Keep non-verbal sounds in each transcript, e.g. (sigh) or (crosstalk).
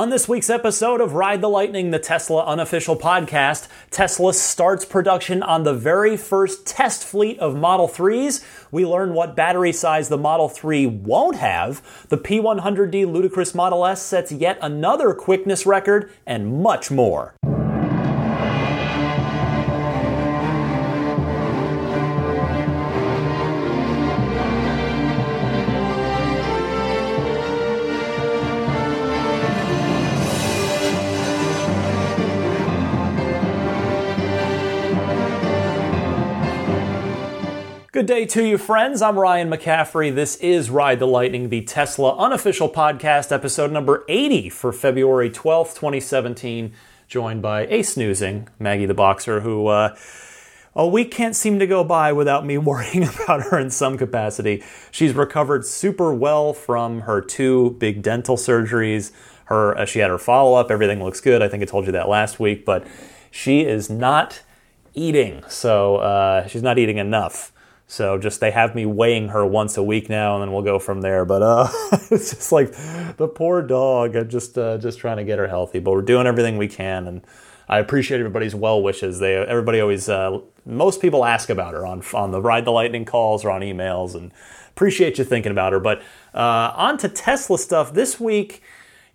On this week's episode of Ride the Lightning, the Tesla unofficial podcast, Tesla starts production on the very first test fleet of Model 3s. We learn what battery size the Model 3 won't have. The P100D Ludicrous Model S sets yet another quickness record, and much more. Good day to you, friends. I'm Ryan McCaffrey. This is Ride the Lightning, the Tesla unofficial podcast, episode number 80 for February 12th, 2017. Joined by a snoozing Maggie the Boxer, who uh, a week can't seem to go by without me (laughs) worrying about her in some capacity. She's recovered super well from her two big dental surgeries. Her, uh, she had her follow up. Everything looks good. I think I told you that last week, but she is not eating. So uh, she's not eating enough. So just they have me weighing her once a week now, and then we'll go from there. But uh, (laughs) it's just like the poor dog. I'm just uh, just trying to get her healthy, but we're doing everything we can, and I appreciate everybody's well wishes. They everybody always uh, most people ask about her on on the ride the lightning calls or on emails, and appreciate you thinking about her. But uh, on to Tesla stuff this week.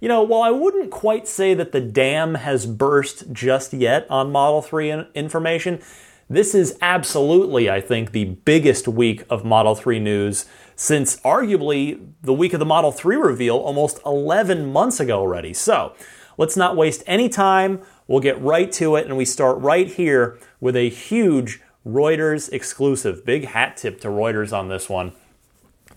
You know, while I wouldn't quite say that the dam has burst just yet on Model 3 information, this is absolutely, I think, the biggest week of Model 3 news since arguably the week of the Model 3 reveal almost 11 months ago already. So let's not waste any time. We'll get right to it, and we start right here with a huge Reuters exclusive. Big hat tip to Reuters on this one.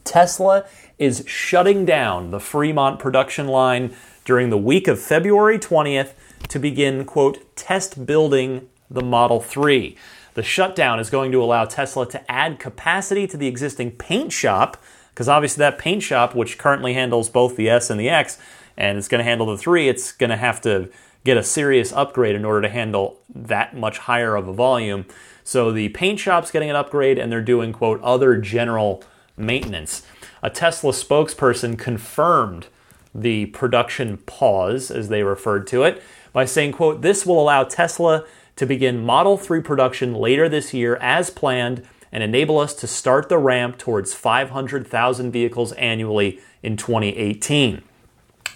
Tesla is shutting down the Fremont production line during the week of February 20th to begin, quote, test building the Model 3. The shutdown is going to allow Tesla to add capacity to the existing paint shop, because obviously that paint shop, which currently handles both the S and the X, and it's going to handle the 3, it's going to have to get a serious upgrade in order to handle that much higher of a volume. So the paint shop's getting an upgrade, and they're doing, quote, other general maintenance. A Tesla spokesperson confirmed the production pause, as they referred to it, by saying, quote, this will allow Tesla to begin Model 3 production later this year as planned and enable us to start the ramp towards 500,000 vehicles annually in 2018.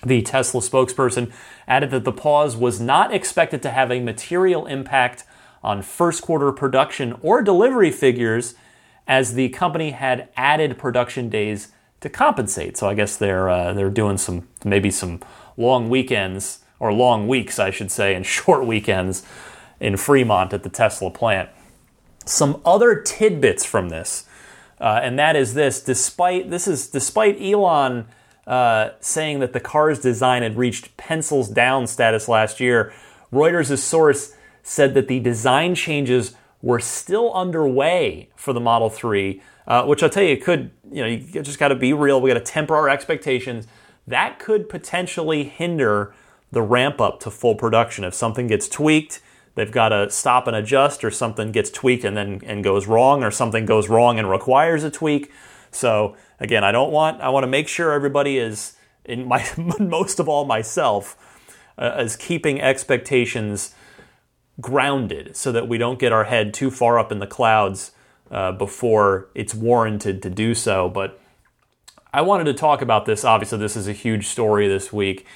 The Tesla spokesperson added that the pause was not expected to have a material impact on first quarter production or delivery figures as the company had added production days to compensate. So I guess they're uh, they're doing some maybe some long weekends or long weeks I should say and (laughs) short weekends in Fremont at the Tesla plant. Some other tidbits from this, uh, and that is this: despite this is despite Elon uh, saying that the car's design had reached pencils down status last year, Reuters' source said that the design changes were still underway for the Model 3, uh, which I'll tell you it could, you know, you just got to be real. We got to temper our expectations. That could potentially hinder the ramp up to full production if something gets tweaked they've got to stop and adjust or something gets tweaked and then and goes wrong or something goes wrong and requires a tweak. So again i don't want i want to make sure everybody is in my (laughs) most of all myself uh, is keeping expectations grounded so that we don't get our head too far up in the clouds uh, before it's warranted to do so. But i wanted to talk about this. Obviously this is a huge story this week.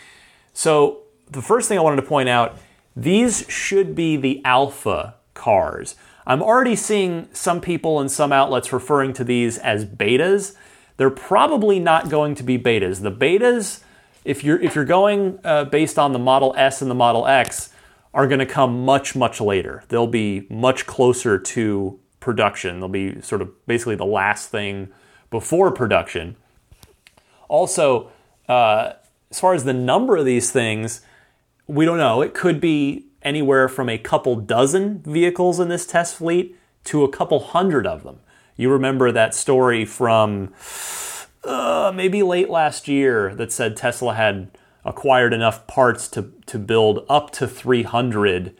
So the first thing i wanted to point out these should be the alpha cars. I'm already seeing some people and some outlets referring to these as betas. They're probably not going to be betas. The betas, if you're if you're going uh, based on the Model S and the Model X, are going to come much much later. They'll be much closer to production. They'll be sort of basically the last thing before production. Also, uh, as far as the number of these things, we don't know. It could be anywhere from a couple dozen vehicles in this test fleet to a couple hundred of them. You remember that story from uh, maybe late last year that said Tesla had acquired enough parts to, to build up to 300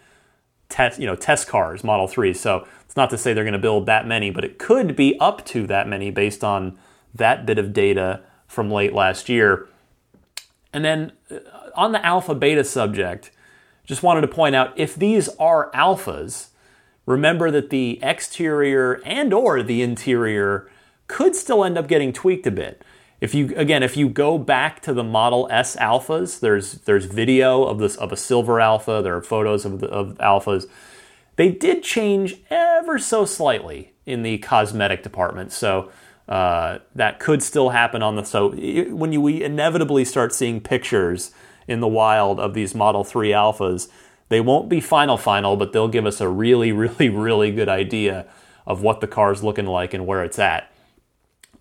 test, you know, test cars, Model 3. So it's not to say they're going to build that many, but it could be up to that many based on that bit of data from late last year. And then on the alpha beta subject, just wanted to point out if these are alphas, remember that the exterior and or the interior could still end up getting tweaked a bit. If you again, if you go back to the Model S alphas, there's there's video of this of a silver alpha. There are photos of the of alphas. They did change ever so slightly in the cosmetic department, so uh, that could still happen on the. So when you we inevitably start seeing pictures in the wild of these Model 3 alphas, they won't be final final, but they'll give us a really, (laughs) really, really good idea of what the car's looking like and where it's at.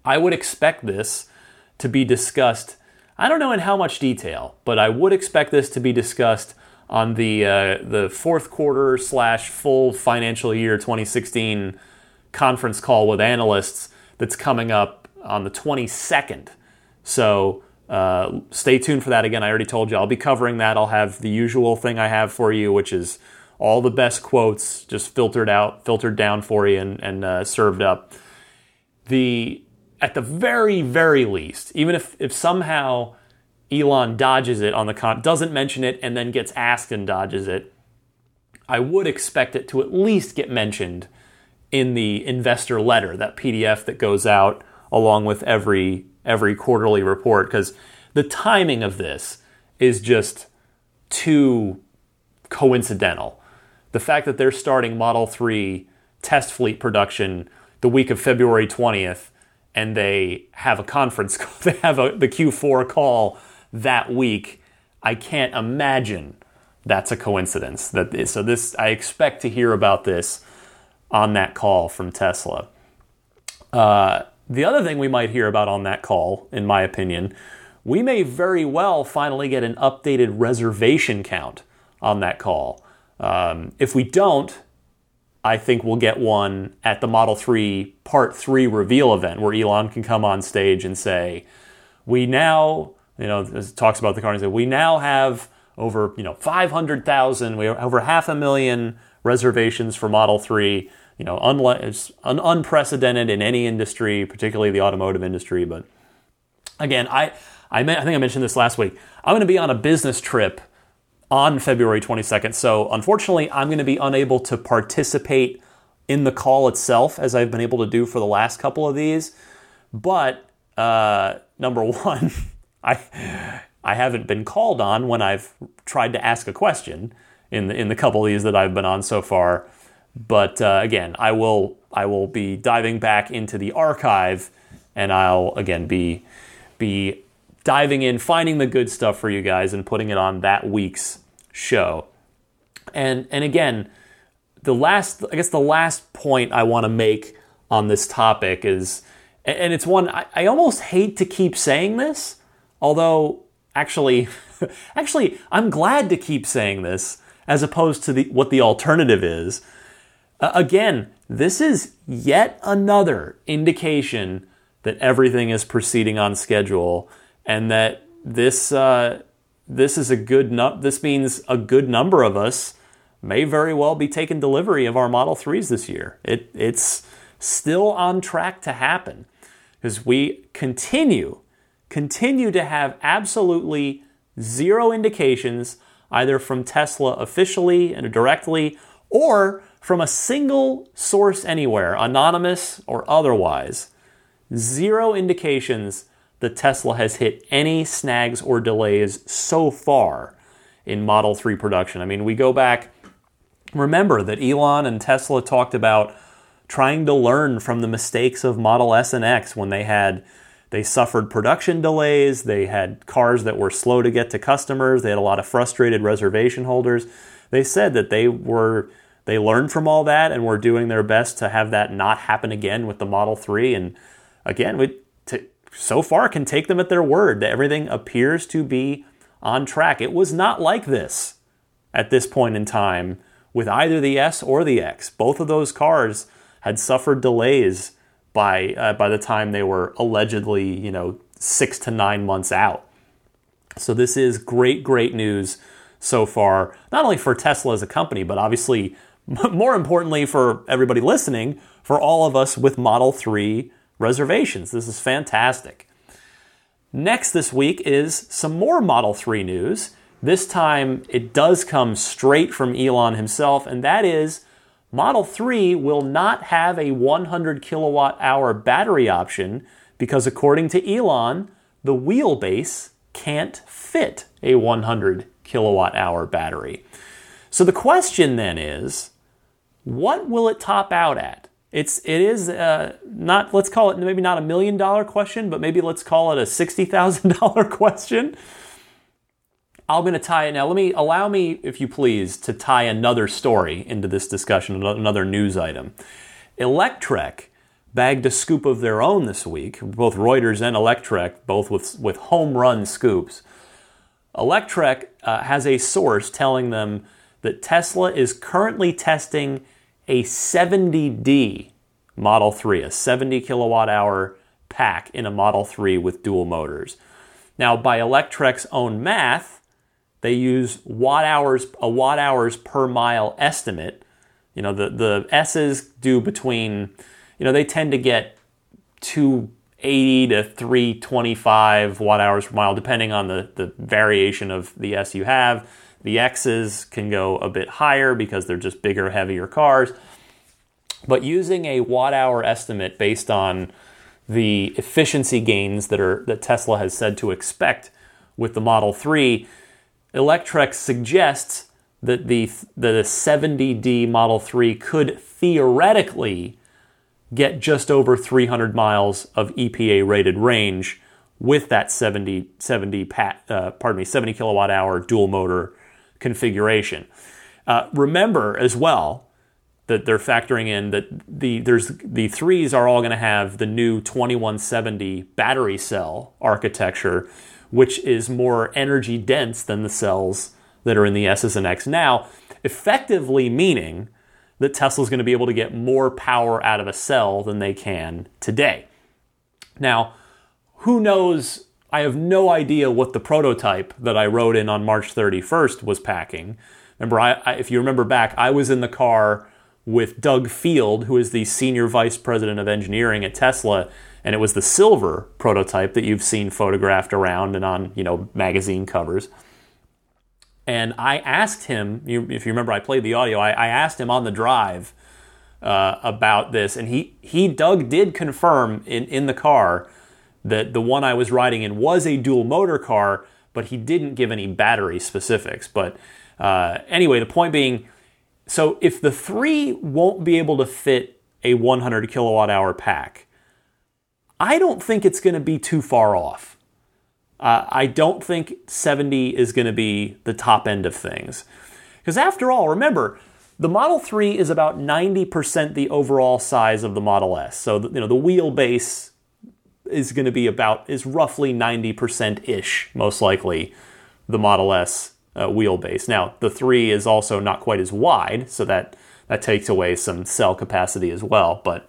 I would expect this to be discussed. I don't know in how much detail, but I would expect this to be discussed on the uh, the fourth quarter slash full financial year 2016 conference call with analysts that's coming up on the 22nd. So uh, stay tuned for that. Again, I already told you I'll be covering that. I'll have the usual thing I have for you, which is all the best quotes just filtered out, filtered down for you, and, and uh, served up. The at the very, very least, even if, if somehow Elon dodges it on the con, doesn't mention it, and then gets asked and dodges it, I would expect it to at least get mentioned in the investor letter, that PDF that goes out along with every every quarterly report, because the timing of this is just too coincidental. The fact that they're starting Model 3 test fleet production the week of February 20th and they have a conference, (laughs) they have a, the Q4 call that week. I can't imagine that's a coincidence. That so this I expect to hear about this on that call from Tesla. Uh, the other thing we might hear about on that call, in my opinion, we may very well finally get an updated reservation count on that call. Um, if we don't, I think we'll get one at the Model 3 Part 3 reveal event where Elon can come on stage and say, We now, you know, talks about the car and say, We now have over, you know, 500,000, we have over half a million reservations for Model 3. You know, unle- it's un- unprecedented in any industry, particularly the automotive industry. But again, I, I, I think I mentioned this last week. I'm going to be on a business trip on February 22nd. So, unfortunately, I'm going to be unable to participate in the call itself as I've been able to do for the last couple of these. But uh, number (laughs) one, I I haven't been called on when I've tried to ask a question in the in the couple of these that I've been on so far. But uh, again, I will I will be diving back into the archive, and I'll again be be diving in, finding the good stuff for you guys, and putting it on that week's show. And and again, the last I guess the last point I want to make on this topic is, and it's one I, I almost hate to keep saying this, although actually, (laughs) actually I'm glad to keep saying this as opposed to the what the alternative is. Uh, again, this is yet another indication that everything is proceeding on schedule and that this uh, this is a good nu- this means a good number of us may very well be taking delivery of our Model 3s this year. It, it's still on track to happen because we continue continue to have absolutely zero indications either from Tesla officially and directly or from a single source anywhere, anonymous or otherwise. Zero indications that Tesla has hit any snags or delays so far in Model 3 production. I mean, we go back, remember that Elon and Tesla talked about trying to learn from the mistakes of Model S and X when they had they suffered production delays, they had cars that were slow to get to customers, they had a lot of frustrated reservation holders. They said that they were they learned from all that and were doing their best to have that not happen again with the Model 3 and again, we, to, so far can take them at their word that everything appears to be on track. It was not like this at this point in time with either the S or the X. Both of those cars had suffered delays by uh, by the time they were allegedly, you know, 6 to 9 months out. So this is great great news so far, not only for Tesla as a company, but obviously (laughs) more importantly for everybody listening, for all of us with Model 3 reservations. This is fantastic. Next this week is some more Model 3 news. This time it does come straight from Elon himself, and that is Model 3 will not have a 100 kilowatt hour battery option because, according to Elon, the wheelbase can't fit a 100 kilowatt hour battery. So the question then is, what will it top out at? It's it is uh, not let's call it maybe not a million dollar question, but maybe let's call it a sixty thousand (laughs) dollar question. I'm going to tie it now. Let me allow me, if you please, to tie another story into this discussion, another news item. Electrek bagged a scoop of their own this week, both Reuters and Electrek, both with, with home run scoops. Electrek uh, has a source telling them that Tesla is currently testing a 70D Model 3, a 70 kilowatt hour pack in a Model 3 with dual motors. Now, by Electrek's own math, they use watt hours, a watt hours per mile estimate. You know, the, the S's do between, you know, they tend to get 280 to 325 watt hours per mile, depending on the, the variation of the S you have. The X's can go a bit higher because they're just bigger, heavier cars. But using a watt hour estimate based on the efficiency gains that are that Tesla has said to expect with the Model 3, Electrek suggests that the a 70D Model 3 could theoretically get just over 300 miles of EPA rated range with that 70 70 pat, uh, pardon me 70 kilowatt hour dual motor configuration. Uh, remember as well that they're factoring in that the there's the threes are all going to have the new 2170 battery cell architecture which is more energy dense than the cells that are in the S's and X now, effectively meaning that Tesla's going to be able to get more power out of a cell than they can today. Now, who knows? I have no idea what the prototype that I wrote in on March 31st was packing. Remember, I, I, if you remember back, I was in the car with Doug Field, who is the senior vice president of engineering at Tesla, and it was the silver prototype that you've seen photographed around and on you know magazine covers. And I asked him, if you remember, I played the audio. I, I asked him on the drive uh, about this, and he he Doug did confirm in in the car that the one I was riding in was a dual motor car, but he didn't give any battery specifics. But uh, anyway, the point being, so if the three won't be able to fit a 100 kilowatt hour pack, I don't think it's going to be too far off. Uh, I don't think 70 is going to be the top end of things. Because after all, remember, the Model 3 is about 90% the overall size of the Model S. So, you know, the wheelbase is going to be about, is roughly 90% ish, most likely, the Model S uh, wheelbase. Now, the 3 is also not quite as wide, so that, that takes away some cell capacity as well. But,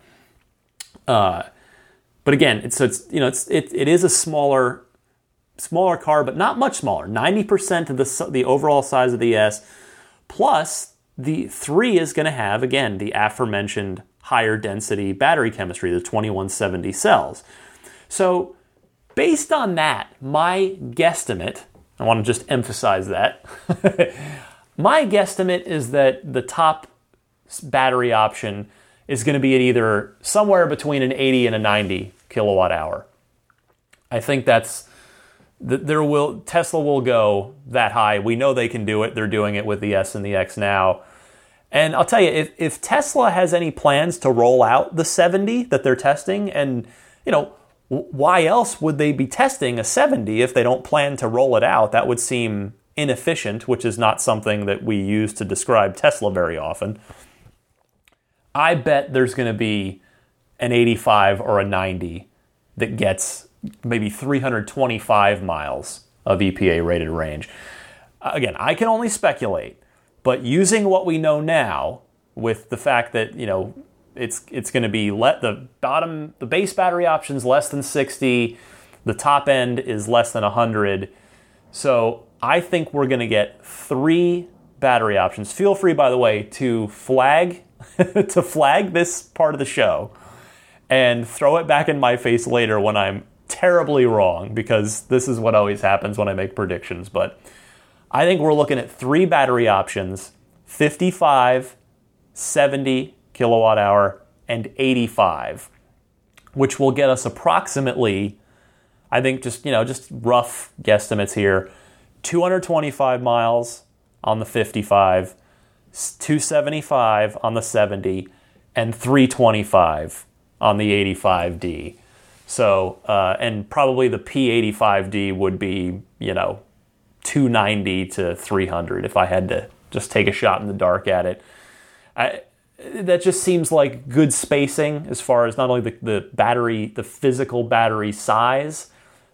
uh, but again, it's, it's you know it's it, it is a smaller smaller car, but not much smaller. Ninety percent of the the overall size of the S, plus the three is going to have again the aforementioned higher density battery chemistry, the 2170 cells. So based on that, my guesstimate, I want to just emphasize that. (laughs) my guesstimate is that the top battery option is going to be at either somewhere between an 80 and a 90 kilowatt hour. I think that's there will Tesla will go that high. We know they can do it. They're doing it with the S and the X now. And I'll tell you, if, if Tesla has any plans to roll out the 70 that they're testing, and you know, why else would they be testing a 70 if they don't plan to roll it out? That would seem inefficient, which is not something that we use to describe Tesla very often. I bet there's going to be an 85 or a 90 that gets maybe 325 miles of EPA rated range. Again, I can only speculate, but using what we know now with the fact that, you know, it's it's going to be let the bottom the base battery options less than 60, the top end is less than 100. So, I think we're going to get 3 battery options. Feel free by the way to flag (laughs) to flag this part of the show and throw it back in my face later when I'm terribly wrong because this is what always happens when I make predictions. But I think we're looking at three battery options 55, 70 kilowatt hour, and 85, which will get us approximately, I think, just, you know, just rough guesstimates here 225 miles on the 55, 275 on the 70, and 325 on the 85D. So, uh, and probably the P85D would be, you know, 290 to 300 if I had to just take a shot in the dark at it. I, that just seems like good spacing as far as not only the, the battery, the physical battery size,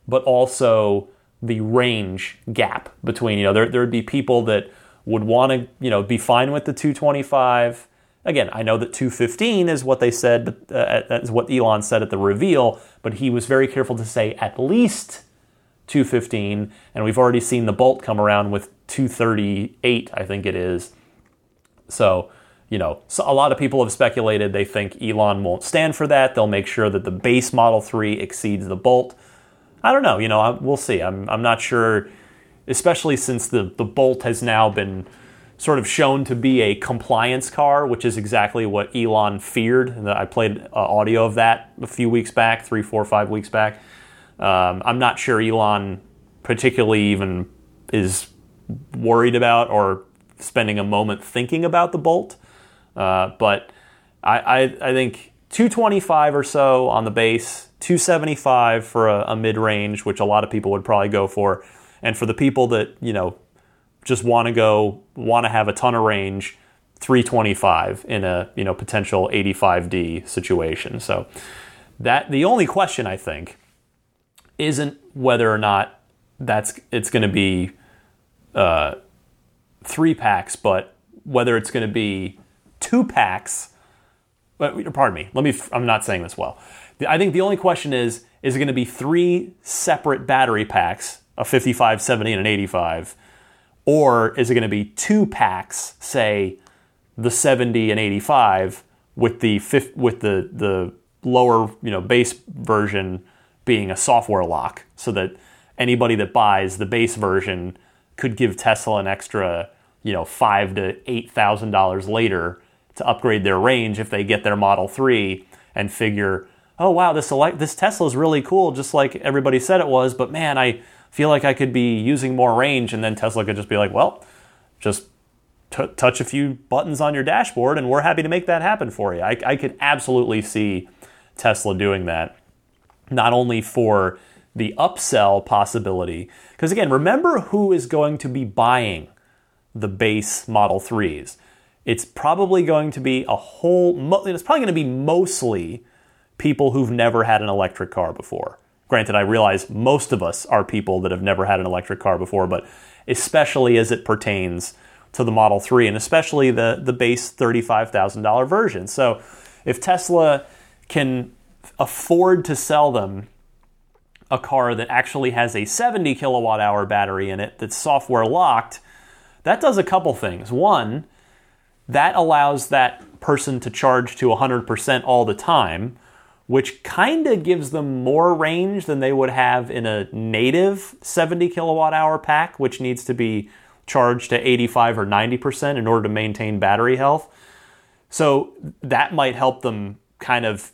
but also the range gap between, you know, there, there would be people that would want to, you know, be fine with the 225. Again, I know that 215 is what they said, uh, is what Elon said at the reveal, but he was very careful to say at least 215, and we've already seen the Bolt come around with 238, I think it is. So, you know, a lot of people have speculated they think Elon won't stand for that. They'll make sure that the base Model 3 exceeds the Bolt. I don't know, you know, we'll see. I'm, I'm not sure especially since the, the Bolt has now been sort of shown to be a compliance car, which is exactly what Elon feared. I played uh, audio of that a few weeks back, three, four, five weeks back. Um, I'm not sure Elon particularly even is worried about or spending a moment thinking about the Bolt. Uh, but I, I, I, think 225 or so on the base, 275 for a, a mid range, which a lot of people would probably go for. And for the people that, you know, just want to go, want to have a ton of range, 325 in a, you know, potential 85D situation. So that the only question I think isn't whether or not that's it's going to be uh, three packs, but whether it's going to be two packs. But, Pardon me. Let me. I'm not saying this well. I think the only question is: is it going to be three separate battery packs a 55, 70, and an 85? Or is it going to be two packs, say the 70 and 85, with the with the the lower you know base version being a software lock, so that anybody that buys the base version could give Tesla an extra you know five to eight thousand dollars later to upgrade their range if they get their Model 3 and figure, oh wow, this elect- this Tesla is really cool, just like everybody said it was, but man, I feel like I could be using more range, and then Tesla could just be like, well, just t- touch a few buttons on your dashboard, and we're happy to make that happen for you. I, I could absolutely see Tesla doing that, not only for the upsell possibility, because again, remember who is going to be buying the base Model 3s. It's probably going to be a whole, it's probably going to be mostly people who've never had an electric car before. Granted, I realize most of us are people that have never had an electric car before, but especially as it pertains to the Model 3 and especially the, the base $35,000 version. So if Tesla can afford to sell them a car that actually has a 70 kilowatt hour battery in it that's software locked, that does a couple things. One, that allows that person to charge to 100% all the time which kind of gives them more range than they would have in a native 70 kilowatt hour pack, which needs to be charged to 85 or 90% in order to maintain battery health. So that might help them kind of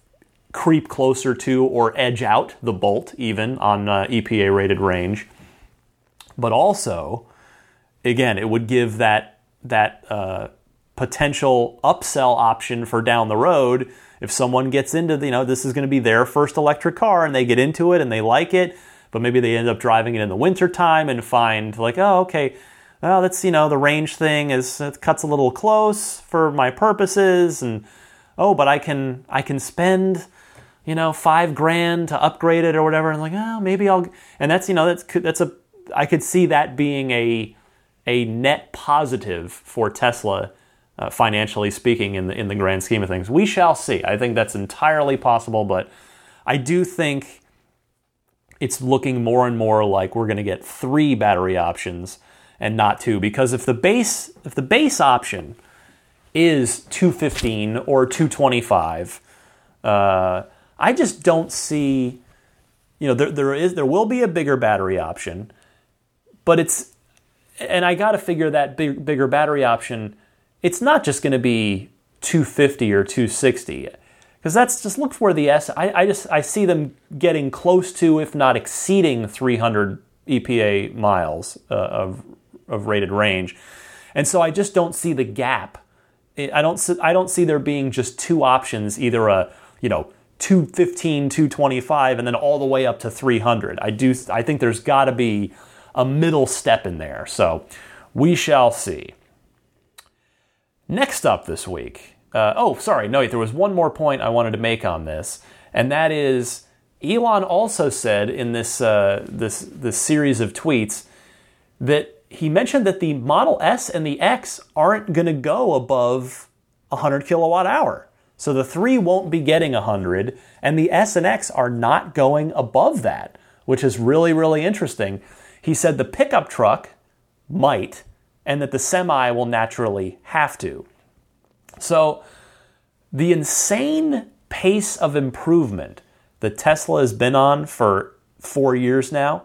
creep closer to or edge out the Bolt even on uh, EPA rated range. But also, again, it would give that that uh, potential upsell option for down the road. If someone gets into the, you know this is going to be their first electric car and they get into it and they like it but maybe they end up driving it in the wintertime and find like oh okay well that's you know the range thing is it cuts a little close for my purposes and oh but i can i can spend you know five grand to upgrade it or whatever. And like oh maybe i'll and that's you know that's that's a i could see that being a a net positive for tesla uh, financially speaking, in the in the grand scheme of things. We shall see. I think that's entirely possible, but I do think it's looking more and more like we're going to get three battery options and not two. Because if the base if the base option is 215 or 225, uh, I just don't see you know, there, there is there will be a bigger battery option, but it's and I got to figure that big, bigger battery option. It's not just going to be 250 or 260 because that's just look for the S. I, I just I see them getting close to, if not exceeding, 300 EPA miles uh, of of rated range, and so I just don't see the gap. I don't I don't see there being just two options, either a you know 215, 225, and then all the way up to 300. I do I think there's got to be a middle step in there. So we shall see. Next up this week. Uh, oh, sorry, no, there was one more point I wanted to make on this, and that is Elon also said in this uh, this this series of tweets that he mentioned that the Model S and the X aren't going to go above 100 kilowatt hour. So the 3 won't be getting 100 and the S and X are not going above that, which is really really interesting. He said the pickup truck might and that the semi will naturally have to. So the insane pace of improvement that Tesla has been on for 4 years now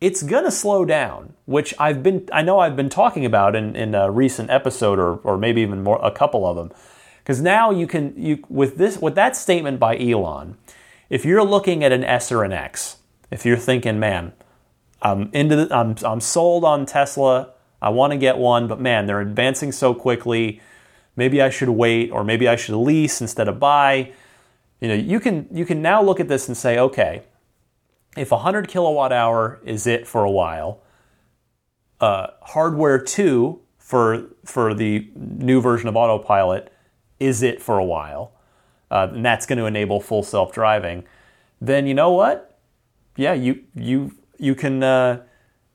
it's gonna slow down, which I've been I know I've been talking about in, in a recent episode or, or maybe even more a couple of them. Because now you can you with this with that statement by Elon, if you're looking at an S or an X, if you're thinking, man, I'm into the, I'm I'm sold on Tesla, I want to get one, but man, they're advancing so quickly. Maybe I should wait, or maybe I should lease instead of buy. You know, you can you can now look at this and say, okay, if 100 kilowatt hour is it for a while, uh, hardware 2 for, for the new version of autopilot is it for a while, uh, and that's going to enable full self driving, then you know what? Yeah, you, you, you, can, uh,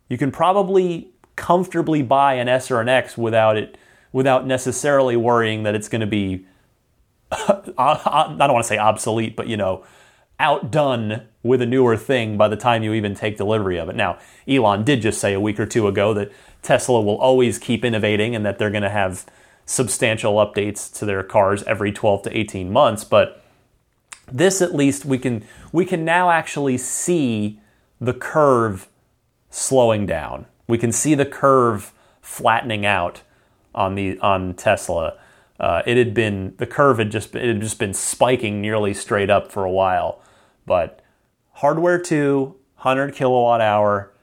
you can probably comfortably buy an S or an X without it without necessarily worrying that it's going to be (laughs) I don't want to say obsolete, but you know, outdone with a newer thing by the time you even take delivery of it. Now, Elon did just say a week or two ago that Tesla will always keep innovating and that they're going to have substantial updates to their cars every 12 to 18 months, but this at least we can we can now actually see the curve slowing down. We can see the curve flattening out on the on Tesla. Uh, it had been the curve had just it had just been spiking nearly straight up for a while, but hardware 2, 100 kilowatt hour.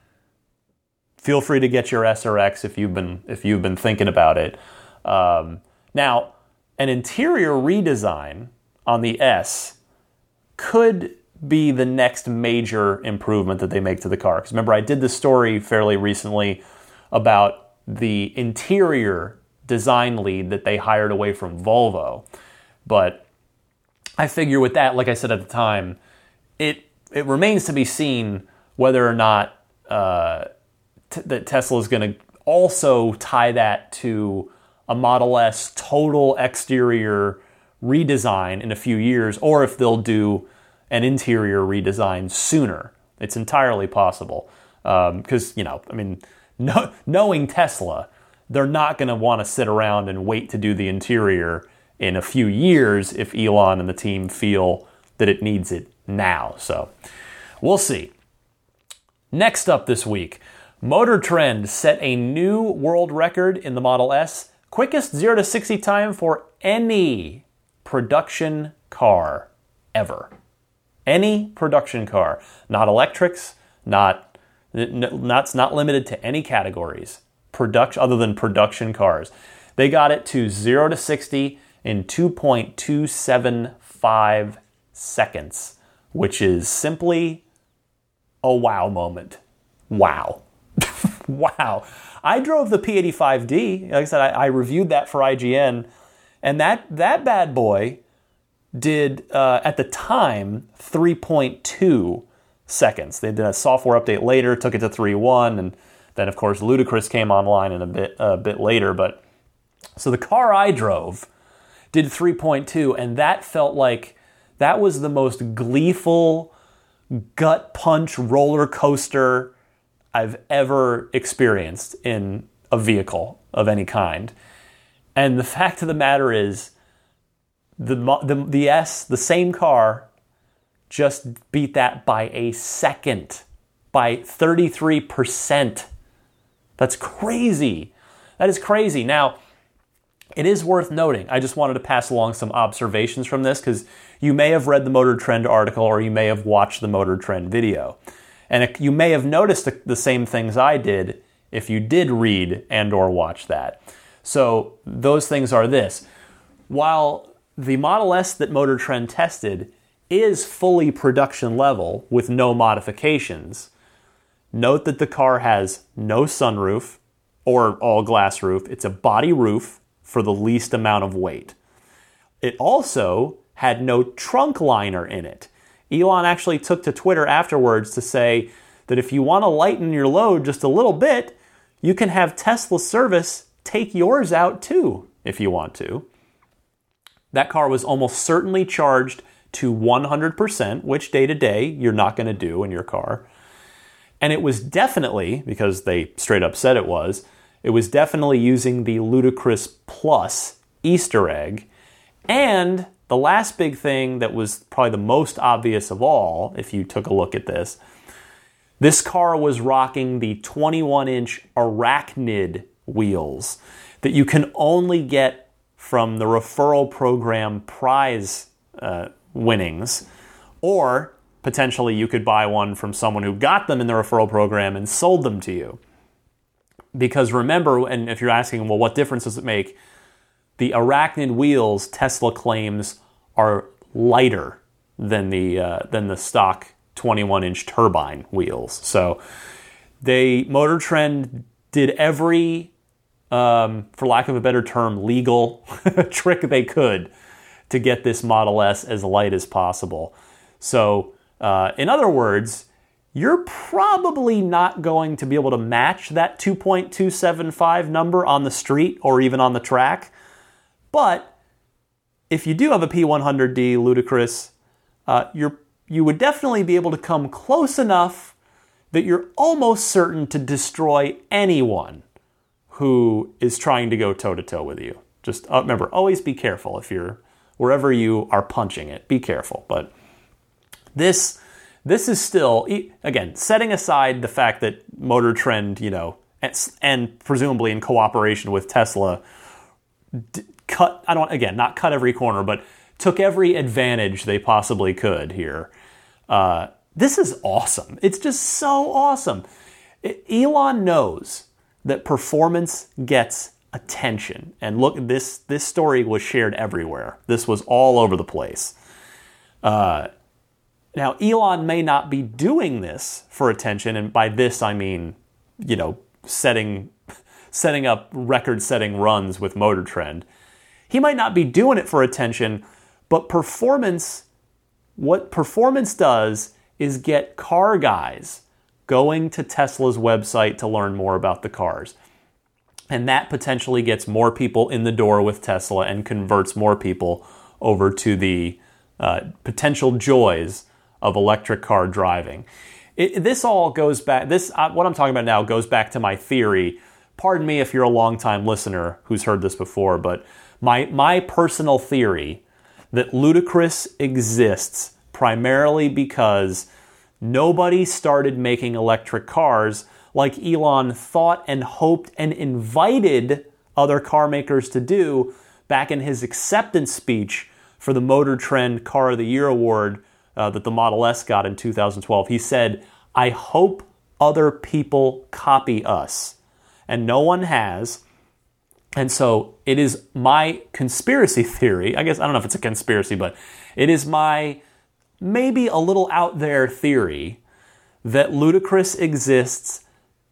Feel free to get your SRX if you've been if you've been thinking about it. Um, now, an interior redesign on the S could be the next major improvement that they make to the car. Because remember, I did the story fairly recently about the interior design lead that they hired away from Volvo. But I figure with that, like I said at the time, it it remains to be seen whether or not uh, t- that Tesla is going to also tie that to a Model S total exterior redesign in a few years, or if they'll do an interior redesign sooner. It's entirely possible because um, you know, I mean, no, knowing Tesla, they're not going to want to sit around and wait to do the interior in a few years if Elon and the team feel that it needs it now. So we'll see. Next up this week, Motor Trend set a new world record in the Model S, quickest 0 to 60 time for any production car ever. Any production car, not electrics, not not not limited to any categories. Production other than production cars. They got it to 0 to 60 in 2.275 seconds which is simply a wow moment. Wow. (laughs) wow. I drove the P85D. Like I said, I, I, reviewed that for IGN, and that, that bad boy did, uh, at the time, 3.2 seconds. They did a software update later, took it to 3.1, and then, of course, Ludicrous came online in a bit, a bit later. But so the car I drove did 3.2, and that felt like that was the most gleeful, gut punch roller coaster I've ever experienced in a vehicle of any kind. And the (laughs) fact of the matter is, the, the, the S, the same car, just beat that by a second, by 33%. That's crazy. That is crazy. Now, it is worth noting, I just wanted to pass along some observations from this because you may have read the Motor Trend article or you may have watched the Motor Trend video. And you may have noticed the, the same things I did if you did read and or watch that. So those things are this. While the Model S that Motor Trend tested is fully production level with no modifications, note that the car has no sunroof or all glass roof. It's a body roof for the least amount of weight. It also had no trunk liner in it. Elon actually took to Twitter afterwards to say that if you want to lighten your load just a little bit, you can have Tesla service take yours out too, if you want to. That car was almost certainly charged to 100%, which day to day you're not going to do in your car. And it was definitely, because they straight up said it was, it was definitely using the Ludicrous Plus Easter egg. And the last big thing that was probably the most obvious of all, if you took a look at this, this car was rocking the 21 inch Arachnid wheels that you can only get from the referral program prize uh, winnings, or potentially you could buy one from someone who got them in the referral program and sold them to you. Because remember, and if you're asking, well, what difference does it make? The Arachnid wheels, Tesla claims, are lighter than the uh, than the stock 21 inch turbine wheels. So they Motor Trend did every, um, for lack of a better term, legal (laughs) trick they could to get this Model S as light as possible. So, uh, in other words, you're probably not going to be able to match that 2.275 number on the street or even on the track. But if you do have a P100D Ludicrous, uh, you're, you would definitely be able to come close enough that you're almost certain to destroy anyone who is trying to go toe to toe with you. Just uh, remember, always be careful if you're wherever you are punching it. Be careful. But this this is still again setting aside the fact that Motor Trend, you know, and, and presumably in cooperation with Tesla, d- cut. I don't again not cut every corner, but took every advantage they possibly could here. Uh, this is awesome. It's just so awesome. It, Elon knows that performance gets attention. And look, this this story was shared everywhere. This was all over the place. Uh, now, Elon may not be doing this for attention, and by this I mean, you know, setting (laughs) setting up record-setting runs with Motor Trend. He might not be doing it for attention, but performance what performance does is get car guys going to Tesla's website to learn more about the cars. And that potentially gets more people in the door with Tesla and converts more people over to the uh, potential joys of electric car driving. It, this all goes back, this, uh, what I'm talking about now goes back to my theory. Pardon me if you're a longtime listener who's heard this before, but my, my personal theory that Ludicrous exists primarily because nobody started making electric cars like Elon thought and hoped and invited other car makers to do back in his acceptance speech for the Motor Trend Car of the Year award uh, that the Model S got in 2012. He said, I hope other people copy us. And no one has. And so it is my conspiracy theory. I guess I don't know if it's a conspiracy, but it is my maybe a little out there theory that Ludicrous exists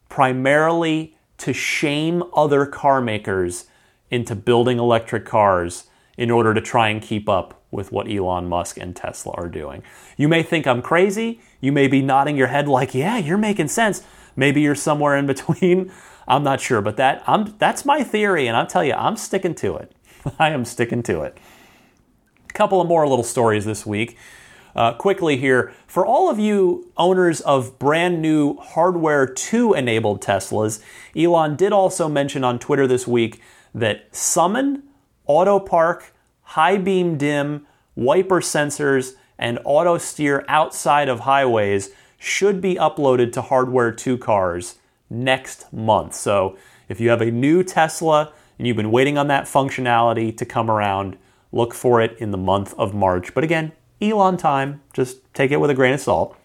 primarily to shame other car makers into building electric cars in order to try and keep up with what Elon Musk and Tesla are doing. You may think I'm crazy. You may be nodding your head like, "Yeah, you're making sense." Maybe you're somewhere in between. (laughs) I'm not sure, but that I'm that's my theory and I'll tell you, I'm sticking to it. (laughs) I am sticking to it. A couple of more little stories this week. Uh, quickly here, for all of you owners of brand new hardware 2 enabled Teslas, Elon did also mention on Twitter this week that Summon, Auto Park, High Beam Dim, wiper sensors, and auto steer outside of highways should be uploaded to Hardware 2 cars next month. So if you have a new Tesla and you've been waiting on that functionality to come around, look for it in the month of March. But again, Elon time, just take it with a grain of salt.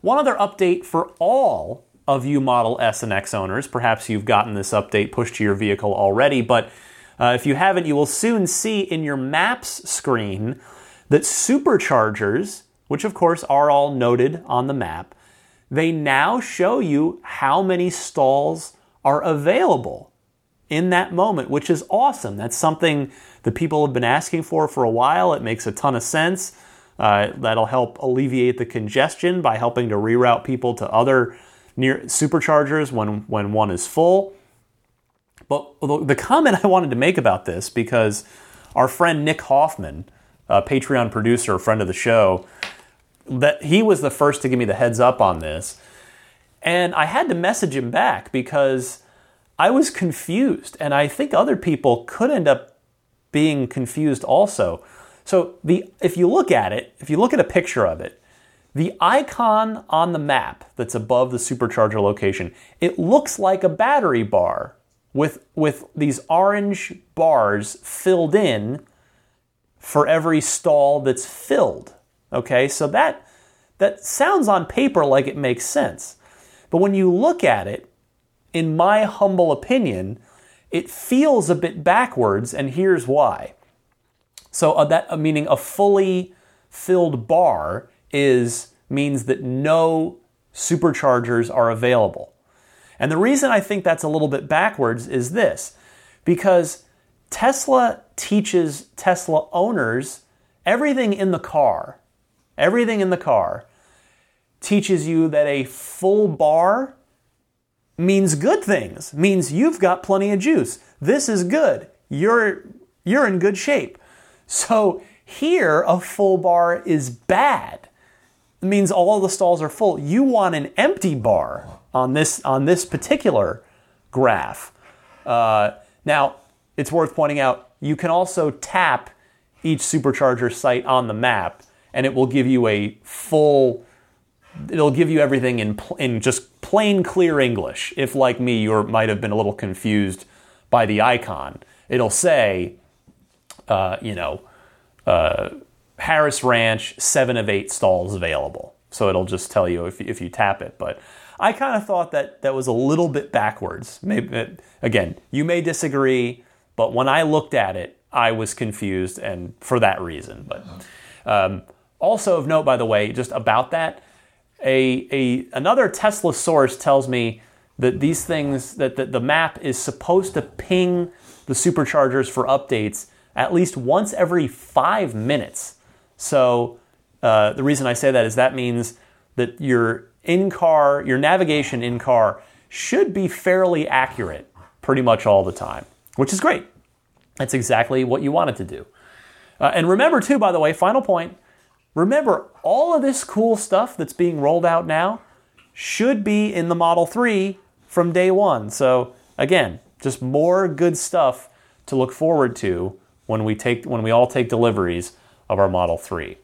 One other update for all of you Model S and X owners, perhaps you've gotten this update pushed to your vehicle already, but uh, if you haven't, you will soon see in your maps screen that superchargers, which of course are all noted on the map, they now show you how many stalls are available in that moment, which is awesome. That's something that people have been asking for for a while. It makes a ton of sense. Uh, that'll help alleviate the congestion by helping to reroute people to other near superchargers when, when one is full. But the comment (laughs) I wanted to make about this, because our friend Nick Hoffman, a Patreon producer, a friend of the show, that he was the first to give me the heads up on this. And I had to message him back because I was confused. And I think other people could end up being confused also. So the if you look at it, if you look at a picture of it, the icon on the map that's above the supercharger location, it looks like a battery bar with with these orange bars filled in for every stall that's filled. Okay? So that that sounds on paper like it makes sense. But when you look at it, in my humble opinion, it feels a bit backwards and here's why. So uh, that uh, meaning a fully filled bar is means that no superchargers are available. And the reason I think that's a little bit backwards is this because Tesla teaches Tesla owners everything in the car, everything in the car teaches you that a full bar means good things, means you've got plenty of juice. This is good. You're you're in good shape. So here a full bar is bad. It means all the stalls are full. You want an empty bar on this on this particular graph. Uh, now, it's worth pointing out you can also tap each supercharger site on the map, and it will give you a full. It'll give you everything in in just plain clear English. If like me, you might have been a little confused by the icon, it'll say, uh, you know, uh, Harris Ranch, seven of eight stalls available. So it'll just tell you if, if you tap it. But I kind of thought that that was a little bit backwards. Maybe again, you may disagree, but when I looked at it, I was confused, and for that reason. But um, also of note, by the way, just about that, a, a another Tesla source tells me that these things that the, the map is supposed to ping the superchargers for updates at least once every five minutes. So uh, the reason I say that is that means that your in car, your navigation in car should be fairly accurate pretty much all the time, which is great. That's exactly what you want it to do. Uh, and remember, too, by the way, final point remember all of this cool stuff that's being rolled out now should be in the Model 3 from day one. So, again, just more good stuff to look forward to when we take when we all take deliveries of our Model 3.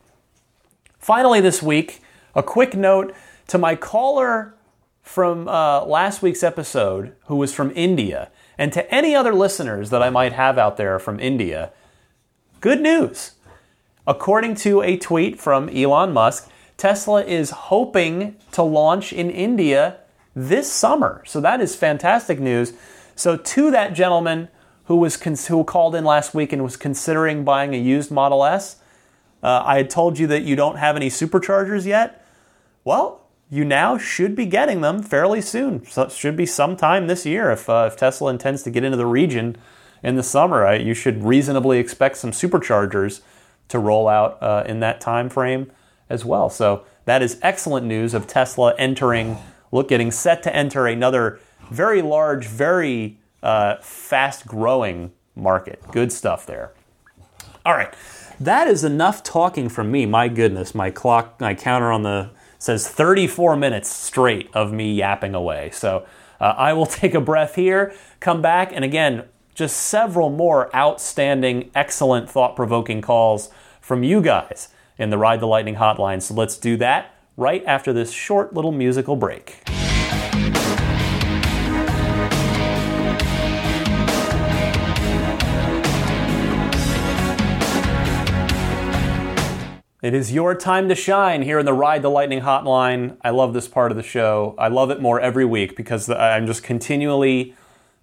Finally, this week, a quick note to my caller from uh, last week's episode, who was from India, and to any other listeners that I might have out there from India, good news. According to a tweet from Elon Musk, Tesla is hoping to launch in India this summer. So that is fantastic news. So to that gentleman who was cons- who called in last week and was considering buying a used Model S, uh, I had told you that you don't have any superchargers yet. Well, you now should be getting them fairly soon. So it should be sometime this year if, uh, if Tesla intends to get into the region in the summer. Uh, you should reasonably expect some superchargers to roll out uh, in that time frame as well. So that is excellent news of Tesla entering, look, getting set to enter another very large, very uh, fast growing market. Good stuff there. All right. That is enough talking from me. My goodness, my clock, my counter on the says 34 minutes straight of me yapping away. So uh, I will (laughs) take a breath here, come back, and again, just several more outstanding, excellent, thought provoking calls from you guys. in the Ride the Lightning hotline. So let's do that right after this short little musical break. It is your time to shine here in the Ride the Lightning hotline. I love this part of the show. I love it more every week because I'm just continually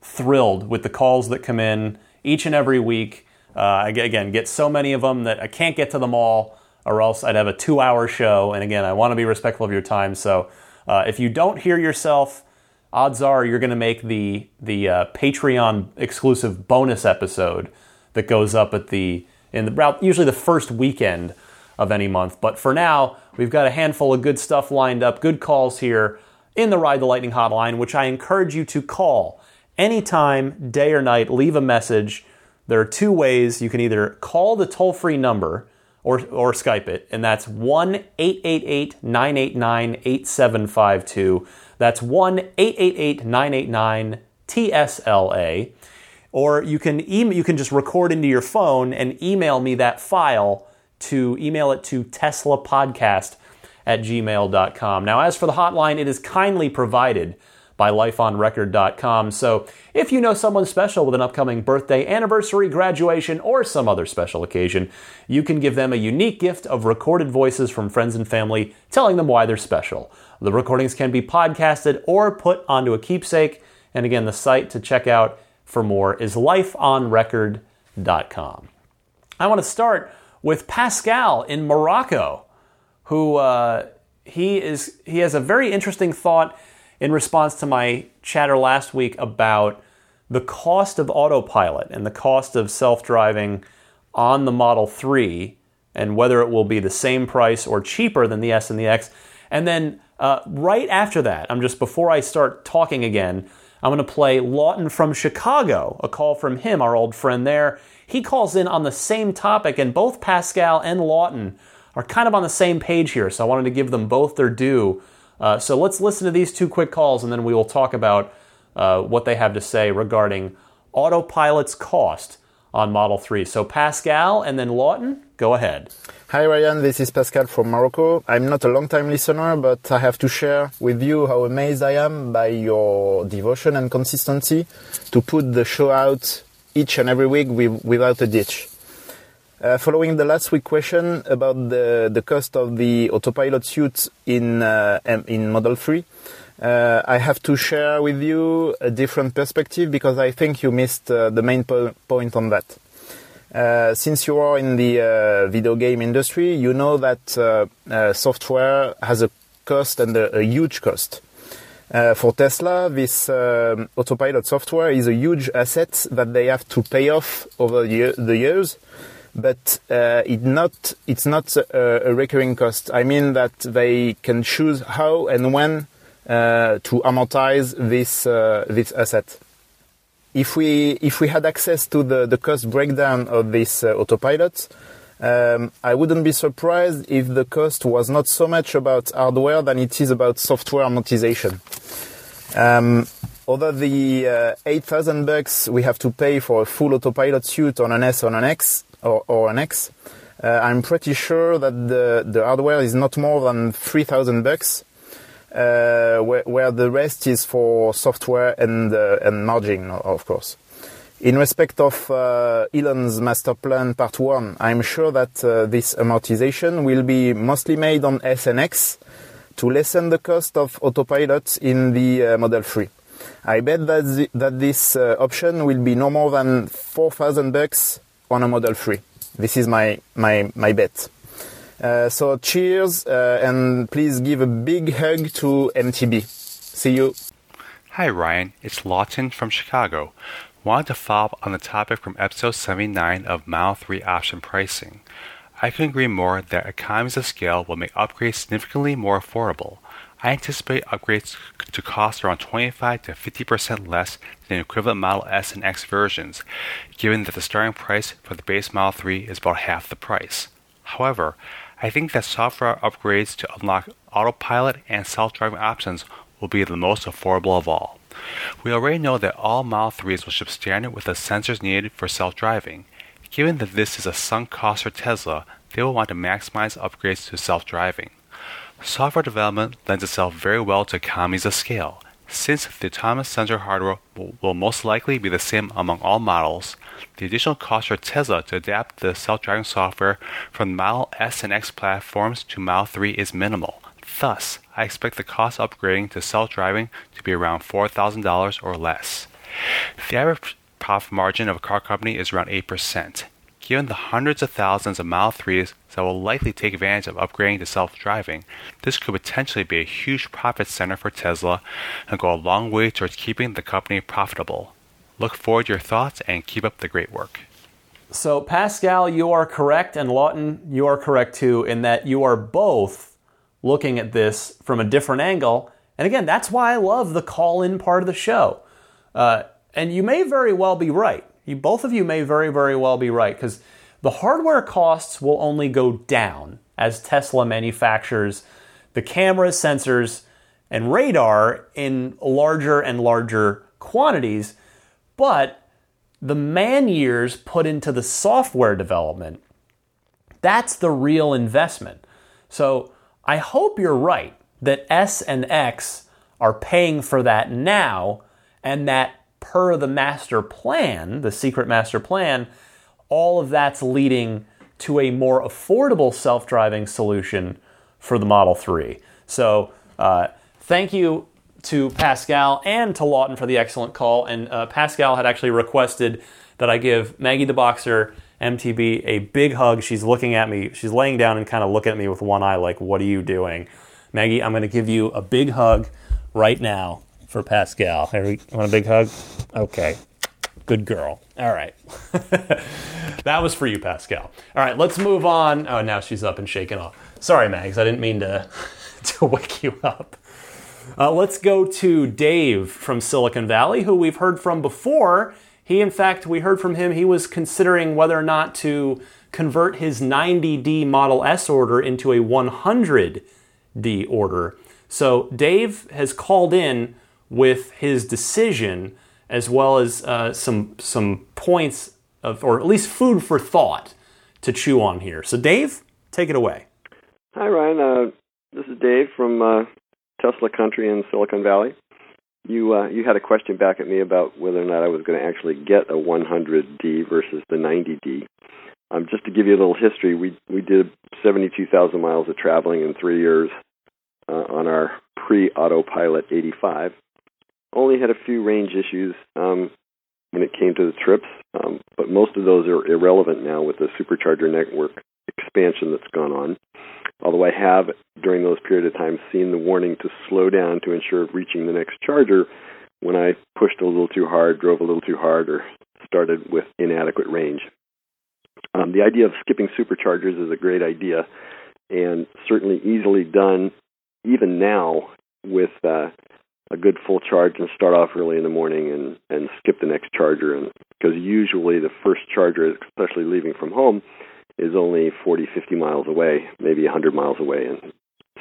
thrilled with the calls that come in each and every week. Uh, again, get so many of them that I can't get to them all, or else I'd have a two hour show. And again, I want to be respectful of your time. So uh, if you don't hear yourself, odds are you're going to make the, the uh, Patreon exclusive bonus episode that goes up at the, in the, usually the first weekend of any month. But for now, we've got a handful of good stuff lined up, good calls here in the Ride the Lightning hotline, which I encourage you to call anytime, day or night. Leave a message. There are two ways you can either call the toll free number or, or Skype it, and that's 1 888 989 8752. That's 1 888 989 TSLA. Or you can, email, you can just record into your phone and email me that file to email it to teslapodcast at gmail.com. Now, as for the hotline, it is kindly provided by lifeonrecord.com. So if you know someone special with an upcoming birthday, anniversary, graduation, or some other special occasion, you can give them a unique gift of recorded voices from friends and family telling them why they're special. The recordings can be podcasted or put onto a keepsake. And again, the site to check out for more is lifeonrecord.com. I want to start with Pascal in Morocco, who uh, he is he has a very interesting thought in response to my chatter last week about the cost of autopilot and the cost of self-driving on the Model 3 and whether it will be the same price or cheaper than the S and the X. And then uh, right after that, I'm just before I start talking again, I'm going to play Lawton from Chicago, a call from him, our old friend there. He calls in on the same topic, and both Pascal and Lawton are kind of on the same page here, so I wanted to give them both their due. Uh, so let's listen to these two quick calls, and then we will talk about uh, what they have to say regarding autopilot's cost on Model 3. So, Pascal and then Lawton, go ahead. Hi, Ryan. This is Pascal from Morocco. I'm not a long time listener, but I have to share with you how amazed I am by your devotion and consistency to put the show out each and every week with, without a ditch. Uh, following the last week question about the, the cost of the autopilot suite in, uh, in Model 3, uh, I have to share with you a different perspective because I think you missed uh, the main po- point on that. Uh, since you are in the uh, video game industry, you know that software has a cost and a, a huge cost. Uh, for Tesla, this um, autopilot software is a huge asset that they have to pay off over the, the years, but uh, it not, it's not a, a, recurring cost. I mean that they can choose how and when uh, to amortize this, uh, this asset. If we, if we had access to the, the cost breakdown of this uh, autopilot, um, I wouldn't be surprised if the cost was not so much about hardware than it is about software amortization. Um, over the uh, 8,000 bucks we have to pay for a full autopilot suite on an S or an X or, or an X, uh, I'm pretty sure that the, the hardware is not more than 3,000 bucks, uh, where, where, the rest is for software and, uh, and margin, of course. In respect of uh, Elon's master plan part one, I'm sure that uh, this amortization will be mostly made on S and X to lessen the cost of autopilot in the uh, Model 3. I bet that, that this option will be no more than 4,000 bucks on a Model 3. This is my, my, my bet. Uh, so cheers uh, and please give a big hug to MTB. See you. Hi Ryan, it's Lawton from Chicago wanted to follow up on the topic from episode 79 of Model 3 option pricing. I can agree more that economies of scale will make upgrades significantly more affordable. I anticipate upgrades to cost around 25 to 50% less than equivalent Model S and X versions, given that the starting price for the base Model 3 is about half the price. However, I think that software upgrades to unlock autopilot and self driving options will be the most affordable of all. We already know that all Model 3s will ship standard with the sensors needed for self-driving. Given that this is a sunk cost for Tesla, they will want to maximize upgrades to self driving. Software development lends itself very well to economies of scale. Since the autonomous sensor hardware will, most likely be the same among all models, the additional cost for Tesla to adapt the self driving software from Model S and X platforms to Model 3 is minimal. Thus, I expect the cost upgrading to self driving to be around $4,000 or less. The average profit margin of a car company is around 8%. Given the hundreds of thousands of Model 3s that will likely take advantage of upgrading to self driving, this could potentially be a huge profit center for Tesla and go a long way towards keeping the company profitable. Look forward to your thoughts and keep up the great work. So, Pascal, you are correct, and Lawton, you are correct too, in that you are both looking at this from a different angle. And again, that's why I love the call in part of the show. Uh, and you may very well be right. You, both of you may very, very well be right because the hardware costs will only go down as Tesla manufactures the cameras, sensors, and radar in larger and larger quantities. But the man years put into the software development, that's the real investment. So I hope you're right that S and X are paying for that now and that per the master plan, the secret master plan, all of that's leading to a more affordable self driving solution for the Model 3. So, uh, thank you to Pascal and to Lawton for the excellent call. And uh, Pascal had actually requested that I give Maggie the Boxer MTB a big hug. She's looking at me, she's laying down and kind of looking at me with one eye, like, What are you doing? Maggie, I'm going to give you a big hug right now for Pascal. Harry, want a big hug? Okay. Good girl. All right. (laughs) that was for you, Pascal. All right, let's move on. Oh, now she's up and shaking off. Sorry, Mags. I didn't mean to, (laughs) to wake you up. Uh, let's go to Dave from Silicon Valley, who we've heard from before. He, in fact, we heard from him, he was considering whether or not to convert his 90D Model S order into a 100D order. So Dave has called in with his decision, as well as uh, some some points of, or at least food for thought to chew on here. So, Dave, take it away. Hi, Ryan. Uh, this is Dave from uh, Tesla Country in Silicon Valley. You uh, you had a question back at me about whether or not I was going to actually get a 100D versus the 90D. Um, just to give you a little history, we we did 72,000 miles of traveling in three years uh, on our pre-autopilot 85, only had a few range issues um, when it came to the trips, um, but most of those are irrelevant now with the supercharger network expansion that's gone on. Although I have, during those period of time, seen the warning to slow down to ensure reaching the next charger when I pushed a little too hard, drove a little too hard, or started with inadequate range. Um, the idea of skipping superchargers is a great idea and certainly easily done even now with uh, a good full charge and start off early in the morning and and skip the next charger. And because usually the first charger especially leaving from home is only 40 50 miles away maybe 100 miles away. And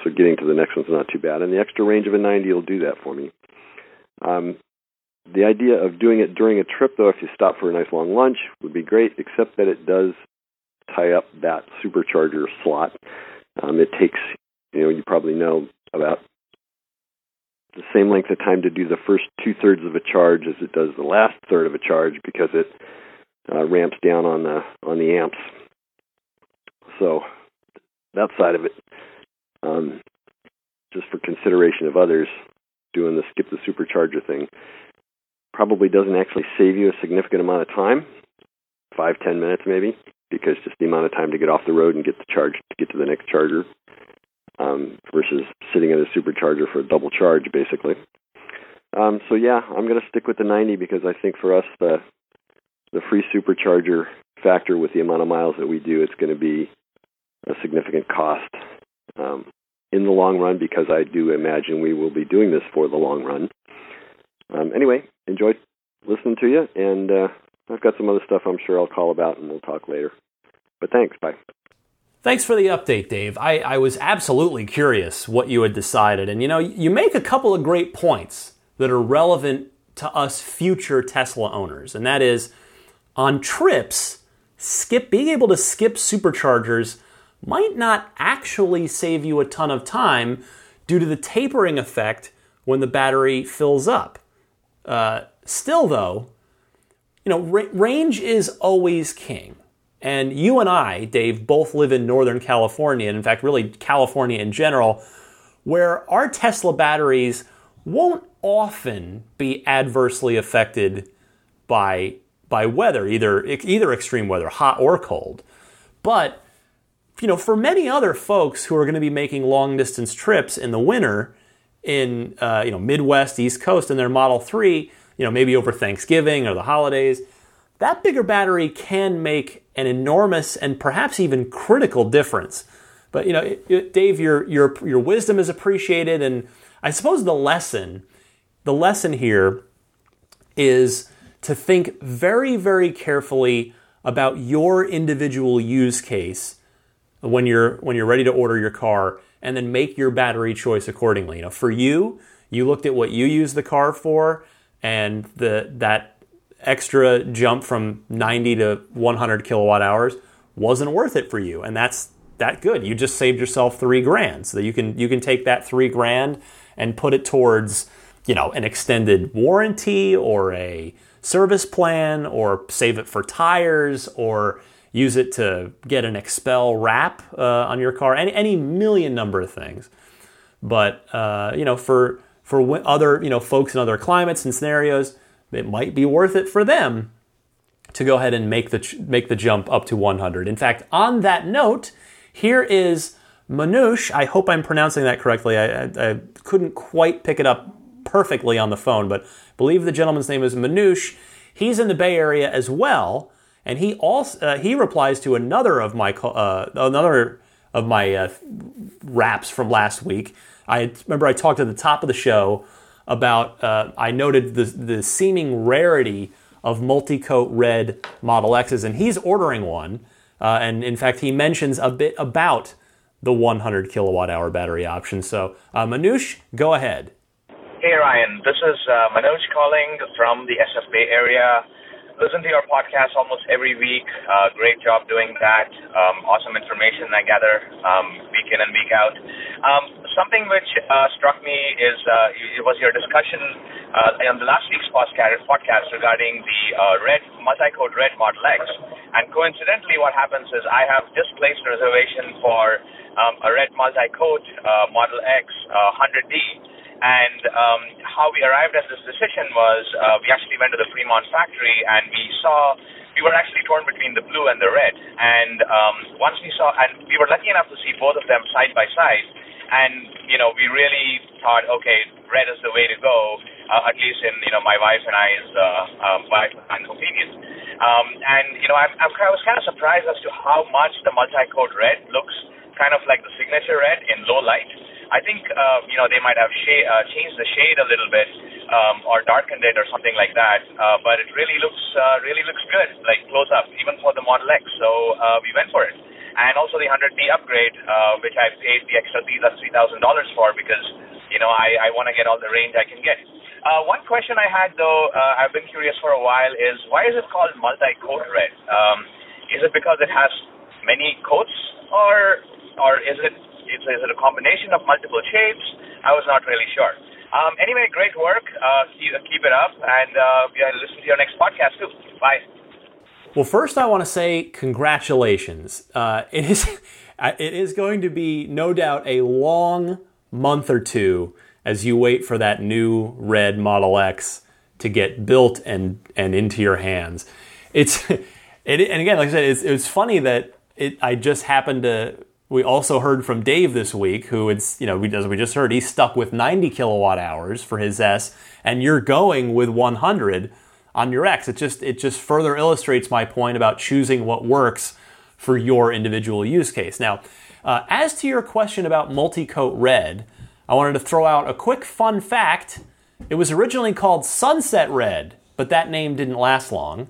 so getting to the next one's not too bad. And the extra range of a 90 will do that for me. Um the idea of doing it during a trip though if you stop for a nice long lunch would be great except that it does tie up that supercharger slot. Um it takes you know you probably know about the same length of time to do the first two thirds of a charge as it does the last third of a charge because it uh, ramps down on the on the amps. So that side of it, um, just for consideration of others, doing the skip the supercharger thing probably doesn't actually save you a significant amount of time, five ten minutes maybe, because just the amount of time to get off the road and get the charge to get to the next charger um, versus sitting at a supercharger for a double charge, basically. Um, so yeah, I'm going to stick with the 90 because I think for us the the free supercharger factor with the amount of miles that we do, it's going to be a significant cost um, in the long run because I do imagine we will be doing this for the long run. Um, anyway, enjoyed listening to you, and uh, I've got some other stuff I'm sure I'll call about, and we'll talk later. But thanks, bye. Thanks for the update, Dave. I, I, was absolutely curious what you had decided. And you know, you make a couple of great points that are relevant to us future Tesla owners. And that is on trips, skip being able to skip superchargers might not actually save you a ton of time due to the tapering effect when the battery fills up. Uh, still, though, you know, ra- range is always king. And you and I, Dave, both live in Northern California, and in fact, really California in general, where our Tesla batteries won't often be adversely affected by by weather, either either extreme weather, hot or cold. But you know, for many other folks who are going to be making long distance trips in the winter in uh, you know Midwest, East Coast in their Model 3, you know, maybe over Thanksgiving or the holidays, that bigger battery can make an enormous and perhaps even critical difference. But you know, Dave, your your your wisdom is appreciated, and I suppose the lesson, the lesson here, is to think very very carefully about your individual use case when you're when you're ready to order your car and then make your battery choice accordingly. You know, for you, you looked at what you use the car for and the that extra jump from 90 to 100 kilowatt hours wasn't worth it for you and that's that good. You just saved yourself 3 grand. So you can you can take that 3 grand and put it towards, you know, an extended warranty or a service plan or save it for tires or use it to get an XPEL wrap uh, on your car, any, any million number of things. But uh, you know, for for other you know folks in other climates and scenarios, it might be worth it for them to go ahead and make the make the jump up to 100. In fact, on that note, here is Manoush. I hope I'm pronouncing that correctly. I, I, I couldn't quite pick it up perfectly on the phone, but I believe the gentleman's name is Manoush. He's in the Bay Area as well and he also uh, he replies to another of my uh, another of my uh, raps from last week. I remember I talked at the top of the show about uh, I noted the the seeming rarity of multi-coat red Model X's, and he's ordering one. Uh, and in fact, he mentions a bit about the 100 kilowatt hour battery option. So, uh, Manoush, go ahead. Hey Ryan, this is Manoj calling from the SF Bay area listen to your podcast almost every week. Uh, great job doing that. Um, awesome information I gather um, week in and week out. Um, something which uh, struck me is uh, it was your discussion uh, on the last week's podcast regarding the uh, red multi-coat red Model X. And coincidentally, what happens is I have just placed a reservation for um, a red multi-coat uh, Model X 100D and um, how we arrived at this decision was uh, we actually went to the Fremont factory and we saw we were actually torn between the blue and the red. And um, once we saw, and we were lucky enough to see both of them side by side. And you know, we really thought, okay, red is the way to go. Uh, at least in you know my wife and I's uh, um, wife and opinion. Um, and you know, I'm, I was kind of surprised as to how much the multi-coat red looks kind of like the signature red in low light. I think uh, you know they might have sh- uh, changed the shade a little bit um, or darkened it or something like that. Uh, but it really looks uh, really looks good, like close up, even for the Model X. So uh, we went for it, and also the 100D upgrade, uh, which I paid the extra three thousand dollars for because you know I, I want to get all the range I can get. Uh, one question I had though, uh, I've been curious for a while, is why is it called multi-coat red? Um, is it because it has many coats, or or is it is, is it a combination of multiple shapes? I was not really sure. Um, anyway, great work. Uh, keep, keep, it up, and uh, yeah, listen to your next podcast too. Bye. Well, first, I want to say congratulations. Uh, it is (laughs) it is going to be no doubt a long month or two as you wait for that new red Model X to get built and and into your hands. It's (laughs) it, and again, like I said, it's, it's funny that it, I just happened to we also heard from Dave this week, who it's you know as we just heard, he's stuck with 90 kilowatt hours for his S, and you're going with 100 on your X. It just it just further illustrates my point about choosing what works for your individual use case. Now, uh, as to your question about multi-coat red, I wanted to throw out a quick fun fact. It was originally called Sunset Red, but that name didn't last long.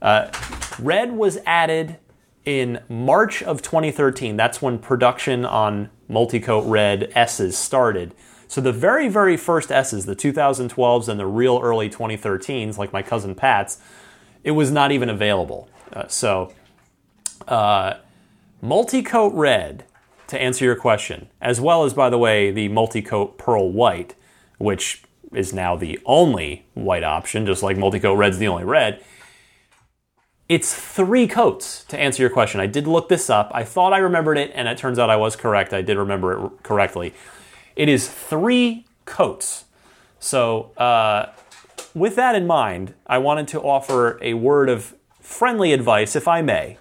Uh, red was added in March of 2013. That's when production on Multicoat Red S's started. So the very, very first S's, the 2012s and the real early 2013s, like my cousin Pat's, it was not even available. Uh, so, uh, Multicoat red, to answer your question, as well as, by the way, the multicoat pearl white, which is now the only white option, just like multicoat red's the only red. It's three coats to answer your question. I did look this up. I thought I remembered it, and it turns out I was correct. I did remember it correctly. It is three coats. So, uh, with that in mind, I wanted to offer a word of friendly advice, if I may.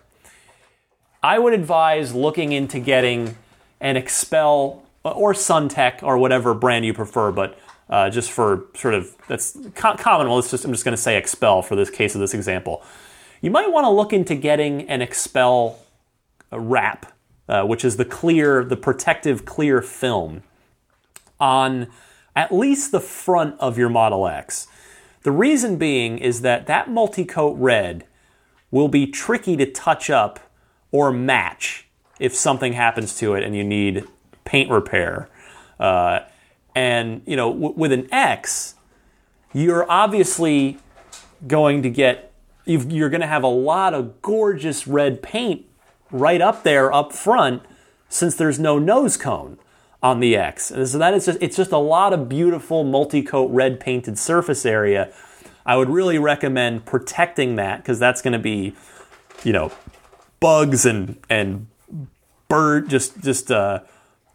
I would advise looking into getting an XPEL or SunTek or whatever brand you prefer, but uh, just for sort of that's common. Well, just I'm just going to say XPEL for this case of this example. You might want to look into getting an XPEL wrap, uh, which is the clear, the protective clear film on at least the front of your Model X. The reason being is that that multi-coat red will be tricky to touch up or match if something happens to it and you need paint repair. Uh, and you know, w- with an X, you're obviously going to get you're going to have a lot of gorgeous red paint right up there up front since there's no nose cone on the X. And so that is just it's just a lot of beautiful multi-coat red painted surface area. I would really recommend protecting that because that's going to be, you know, bugs and and bird just just uh,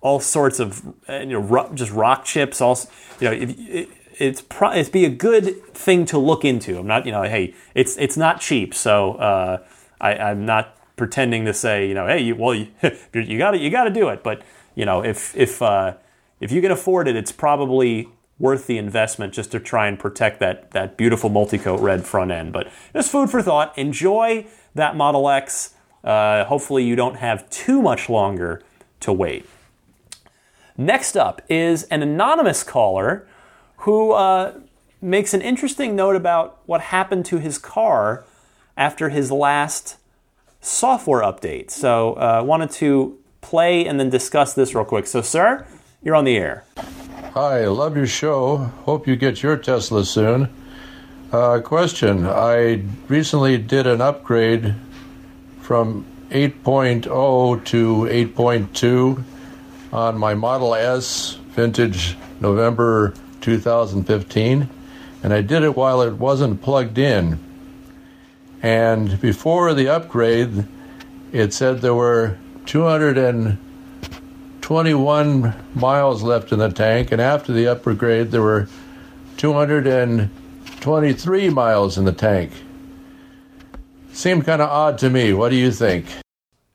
all sorts of uh, you know just rock chips. Also, you know, if, it, it's pro- it's be a good thing to look into. I'm not you know hey it's it's not cheap, so uh, I, I'm not pretending to say you know hey you, well (laughs) you, you got to you got to do it, but you know if if uh, if you can afford it, it's probably worth the investment just to try and protect that that beautiful multi-coat red front end. But just food for thought. Enjoy that Model X. Uh, hopefully, you don't have too much longer to wait. Next up is an anonymous caller who uh, makes an interesting note about what happened to his car after his last software update. So, uh, wanted to play and then discuss this real quick. So, sir, you're on the air. Hi, love your show. Hope you get your Tesla soon. Uh, question I recently did an upgrade from 8.0 to 8.2 on my Model S vintage November 2015, and I did it while it wasn't plugged in. And before the upgrade, it said there were 221 miles left in the tank, and after the upgrade, there were 223 miles in the tank. Seemed kind of odd to me. What do you think?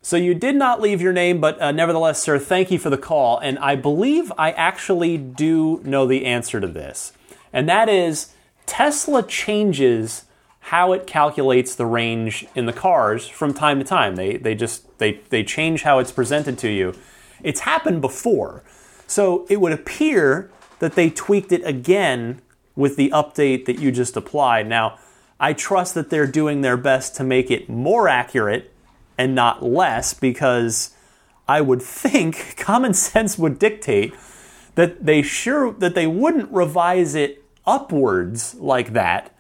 So you did not leave your name, but uh, nevertheless, sir, thank you for the call. And I believe I actually do know the answer to this. And that is Tesla changes how it calculates the range in the cars from time to time. They, they just they, they change how it's presented to you. It's happened before. So it would appear that they tweaked it again with the update that you just applied. Now, I trust that they're doing their best to make it more accurate and not less because I would think (laughs) common sense would dictate that they sure that they wouldn't revise it upwards like that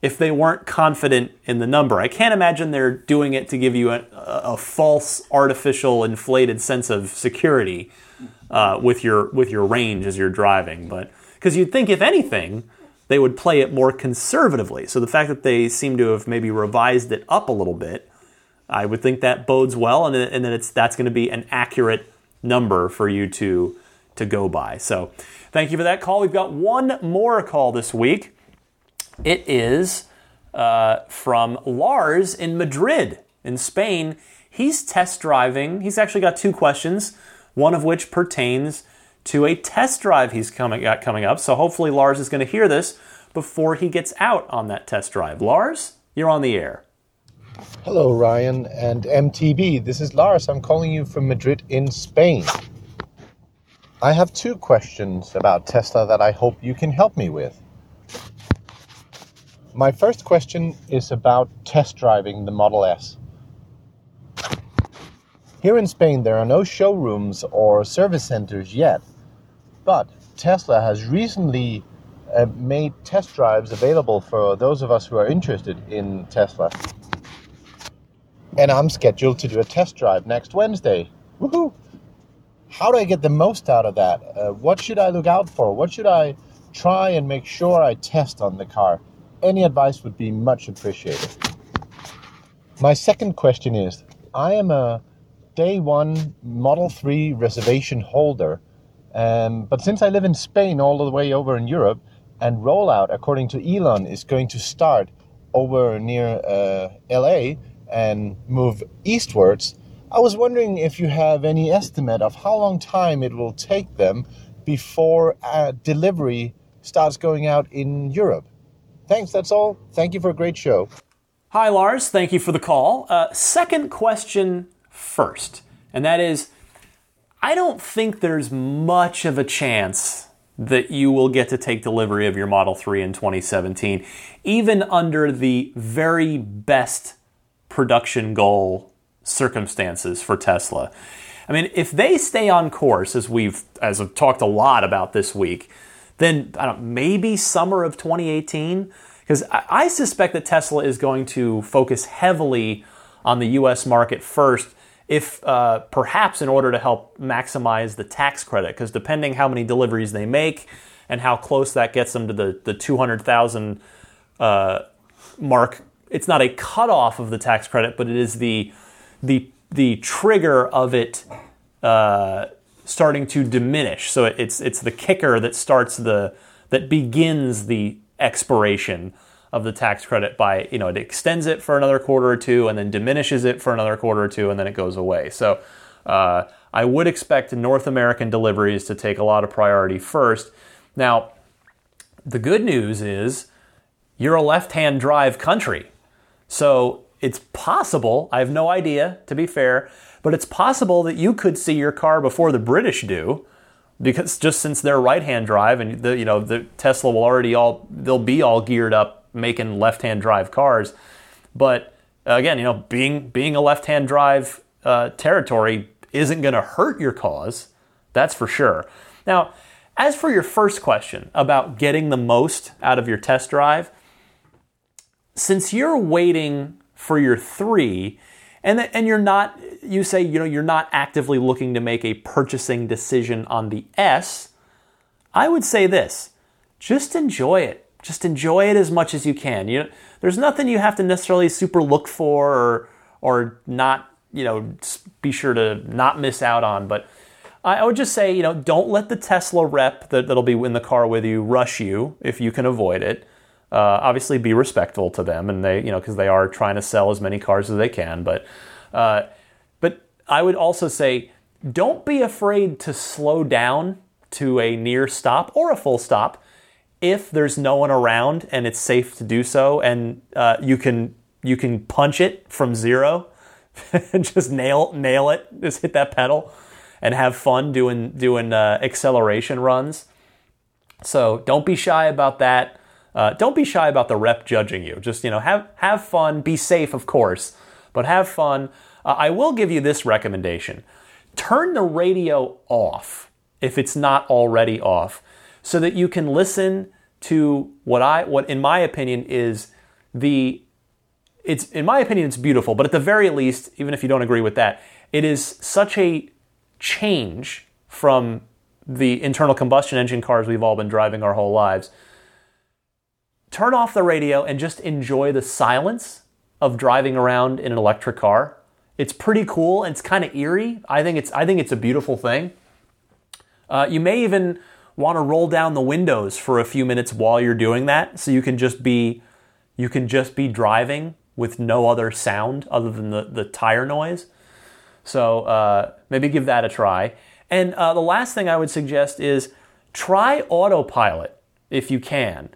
if they weren't confident in the number. I can't imagine they're doing it to give you a, a false, artificial, inflated sense of security uh, with your with your range as you're driving. But because you'd think, if anything, they would play it more conservatively. So the fact that they seem to have maybe revised it up a little bit, I would think that bodes well, and, and then it's that's going to be an accurate number for you to to go by. So thank you for that call. We've got one more call this week. It is uh, from Lars in Madrid, in Spain. He's test driving. He's actually got two questions, one of which pertains to a test drive he's coming got coming up. So hopefully Lars is going to hear this before he gets out on that test drive. Lars, you're on the air. Hello, Ryan and MTB. This is Lars. I'm calling you from Madrid in Spain. I have two questions about Tesla that I hope you can help me with. My first question is about test driving the Model S. Here in Spain, there are no showrooms or service centers yet, but Tesla has recently uh, made test drives available for those of us who are interested in Tesla. and I'm scheduled to do a test drive next Wednesday. Woohoo! How do I get the most out of that? Uh, what should I look out for? What should I try and make sure I test on the car? Any advice would be much appreciated. My second question is I am a day one Model 3 reservation holder, um, but since I live in Spain all the way over in Europe, and rollout, according to Elon, is going to start over near uh, LA and move eastwards, I was wondering if you have any estimate of how long time it will take them before uh, delivery starts going out in Europe. Thanks, that's all. Thank you for a great show. Hi, Lars. Thank you for the call. Uh, second question first, and that is I don't think there's much of a chance that you will get to take delivery of your Model 3 in 2017, even under the very best production goal circumstances for Tesla. I mean, if they stay on course, as we've as I've talked a lot about this week, then I don't maybe summer of 2018, because I, I suspect that Tesla is going to focus heavily on the U.S. market first if uh, perhaps in order to help maximize the tax credit, because depending how many deliveries they make and how close that gets them to the, the 200,000 uh, mark, it's not a cutoff of the tax credit, but it is the, the, the trigger of it uh, starting to diminish. So it's, it's the kicker that starts the, that begins the expiration of the tax credit by, you know, it extends it for another quarter or two and then diminishes it for another quarter or two and then it goes away. So uh, I would expect North American deliveries to take a lot of priority first. Now, the good news is you're a left hand drive country. So it's possible, I have no idea to be fair, but it's possible that you could see your car before the British do because just since they're right hand drive and the you know the Tesla will already all they'll be all geared up making left-hand drive cars. But again, you know, being being a left-hand drive uh, territory isn't going to hurt your cause. That's for sure. Now, as for your first question about getting the most out of your test drive, since you're waiting for your three, and and you're not, you say you know you're not actively looking to make a purchasing decision on the S. I would say this: just enjoy it just enjoy it as much as you can. You know, there's nothing you have to necessarily super look for or or not, you know, be sure to not miss out on. But I would just say, you know, don't let the Tesla rep that, that'll be in the car with you rush you if you can avoid it. Uh, obviously, be respectful to them, and they, you know, because they are trying to sell as many cars as they can. But, uh, but I would also say, don't be afraid to slow down to a near stop or a full stop if there's no one around and it's safe to do so, and uh, you can you can punch it from zero, (laughs) and just nail nail it, just hit that pedal, and have fun doing doing uh, acceleration runs. So don't be shy about that. Uh, don't be shy about the rep judging you. Just you know have have fun. Be safe, of course, but have fun. Uh, I will give you this recommendation: turn the radio off if it's not already off so that you can listen to what I what in my opinion is the it's in my opinion it's beautiful, but at the very least, even if you don't agree with that, it is such a change from the internal combustion engine cars we've all been driving our whole lives. Turn off the radio and just enjoy the silence of driving around in an electric car. It's pretty cool and it's kind of eerie. I think it's I think it's a beautiful thing. Uh, you may even want to roll down the windows for a few minutes while you're doing that so you can just be you can just be driving with no other sound other than the, the tire noise so uh, maybe give that a try and uh, the last thing i would suggest is try autopilot if you can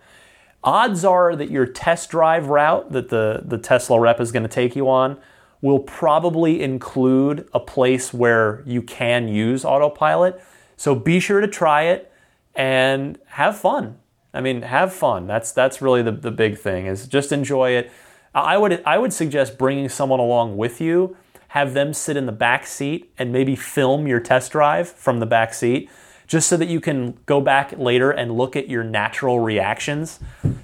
odds are that your test drive route that the, the tesla rep is going to take you on will probably include a place where you can use autopilot so be sure to try it and have fun. I mean, have fun. That's that's really the, the big thing is just enjoy it. I would I would suggest bringing someone along with you. Have them sit in the back seat and maybe film your test drive from the back seat, just so that you can go back later and look at your natural reactions.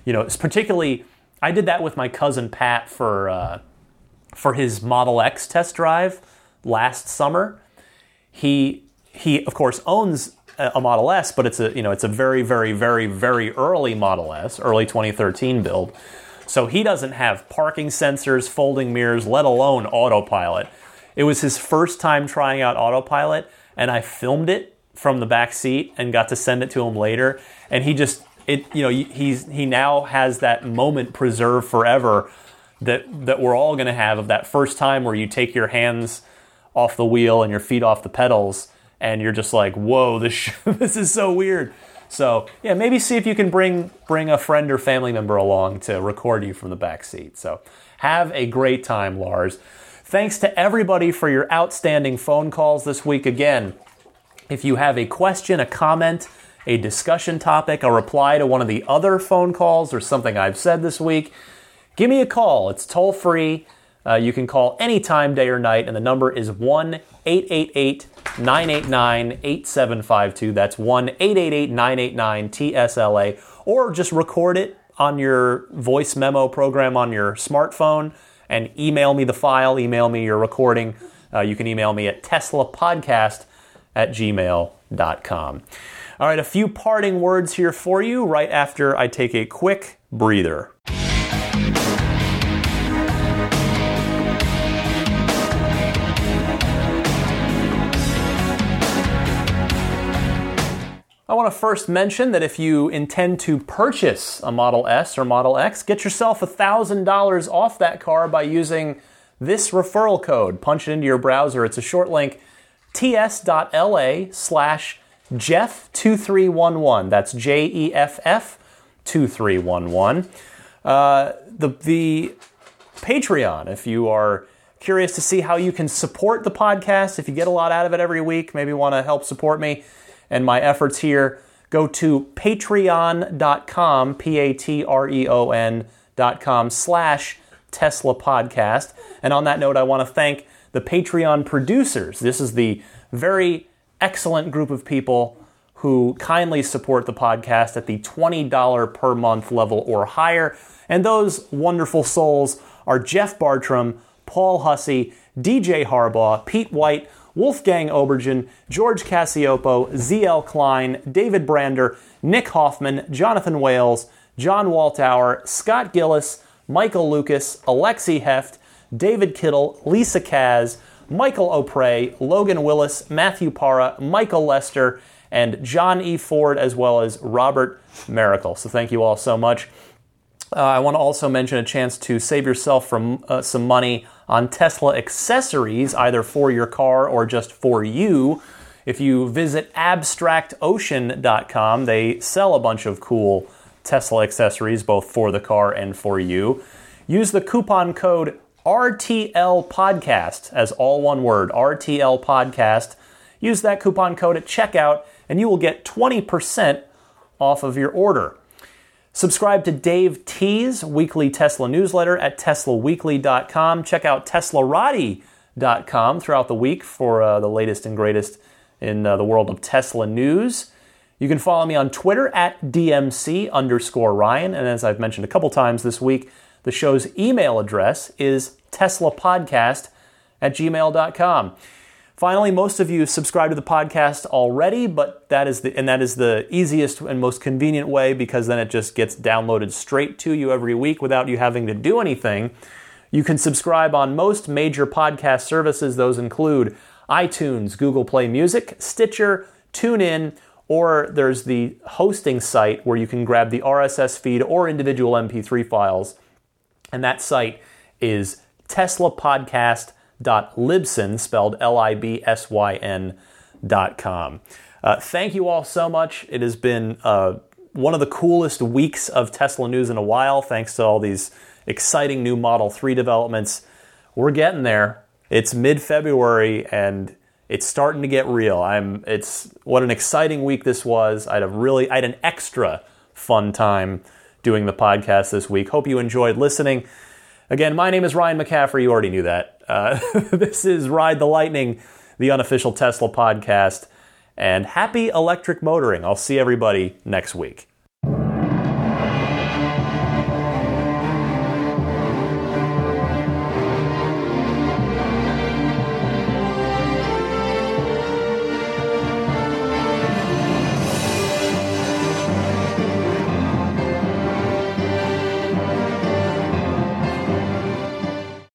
You know, it's particularly I did that with my cousin Pat for uh, for his Model X test drive last summer. He he of course owns a Model S, but it's a you know it's a very very very very early Model S, early 2013 build. So he doesn't have parking sensors, folding mirrors, let alone autopilot. It was his first time trying out autopilot, and I filmed it from the back seat and got to send it to him later. And he just it you know he's he now has that moment preserved forever that that we're all going to have of that first time where you take your hands off the wheel and your feet off the pedals and you're just like, whoa, this sh- (laughs) this is so weird. So yeah, maybe see if you can bring bring a friend or family member along to record you from the back seat. So have a great time, Lars. Thanks to everybody for your outstanding phone calls this week. Again, if you have a question, a comment, a discussion topic, a reply to one of the other phone calls, or something I've said this week, give me a call. It's toll free. Uh, you can call anytime, day or night, and the number is 1 888 989 8752. That's 1 888 989 TSLA. Or just record it on your voice memo program on your smartphone and email me the file, email me your recording. Uh, you can email me at teslapodcast at gmail.com. All right, a few parting words here for you right after I take a quick breather. I want to first mention that if you intend to purchase a Model S or Model X, get yourself $1,000 off that car by using this referral code. Punch it into your browser. It's a short link ts.la slash Jeff2311. That's J E F F 2311. Uh, the, the Patreon, if you are curious to see how you can support the podcast, if you get a lot out of it every week, maybe want to help support me and my efforts here, go to patreon.com, P A T R E O N.com slash Tesla Podcast. And on that note, I want to thank the Patreon producers. This is the very excellent group of people who kindly support the podcast at the $20 per month level or higher. And those wonderful souls are Jeff Bartram, Paul Hussey, DJ Harbaugh, Pete White, Wolfgang Obergen, George Cassiopo, ZL Klein, David Brander, Nick Hoffman, Jonathan Wales, John Waltower, Scott Gillis, Michael Lucas, Alexi Heft, David Kittle, Lisa Kaz, Michael O'Prey, Logan Willis, Matthew Para, Michael Lester, and John E. Ford, as well as Robert Miracle. So thank you all so much. Uh, I want to also mention a chance to save yourself from uh, some money on Tesla accessories, either for your car or just for you. If you visit abstractocean.com, they sell a bunch of cool Tesla accessories, both for the car and for you. Use the coupon code RTL Podcast as all one word, RTL Podcast. Use that coupon code at checkout, and you will get 20% off of your order. Subscribe to Dave T's weekly Tesla newsletter at teslaweekly.com. Check out teslarati.com throughout the week for uh, the latest and greatest in uh, the world of Tesla news. You can follow me on Twitter at DMC underscore Ryan. And as I've mentioned a couple times this week, the show's email address is teslapodcast at gmail.com. Finally, most of you subscribe to the podcast already, but that is the and that is the easiest and most convenient way because then it just gets downloaded straight to you every week without you having to do anything. You can subscribe on most major podcast services. Those include iTunes, Google Play Music, Stitcher, TuneIn, or there's the hosting site where you can grab the RSS feed or individual MP3 files. And that site is teslapodcast.com Libsyn, spelled L I B S Y N dot com. Uh, thank you all so much. It has been uh, one of the coolest weeks of Tesla news in a while, thanks to all these exciting new Model 3 developments. We're getting there. It's mid February and it's starting to get real. I'm it's what an exciting week this was. I had a really I had an extra fun time doing the podcast this week. Hope you enjoyed listening. Again, my name is Ryan McCaffrey. You already knew that. Uh, (laughs) this is Ride the Lightning, the unofficial Tesla podcast, and happy electric motoring. I'll see everybody next week.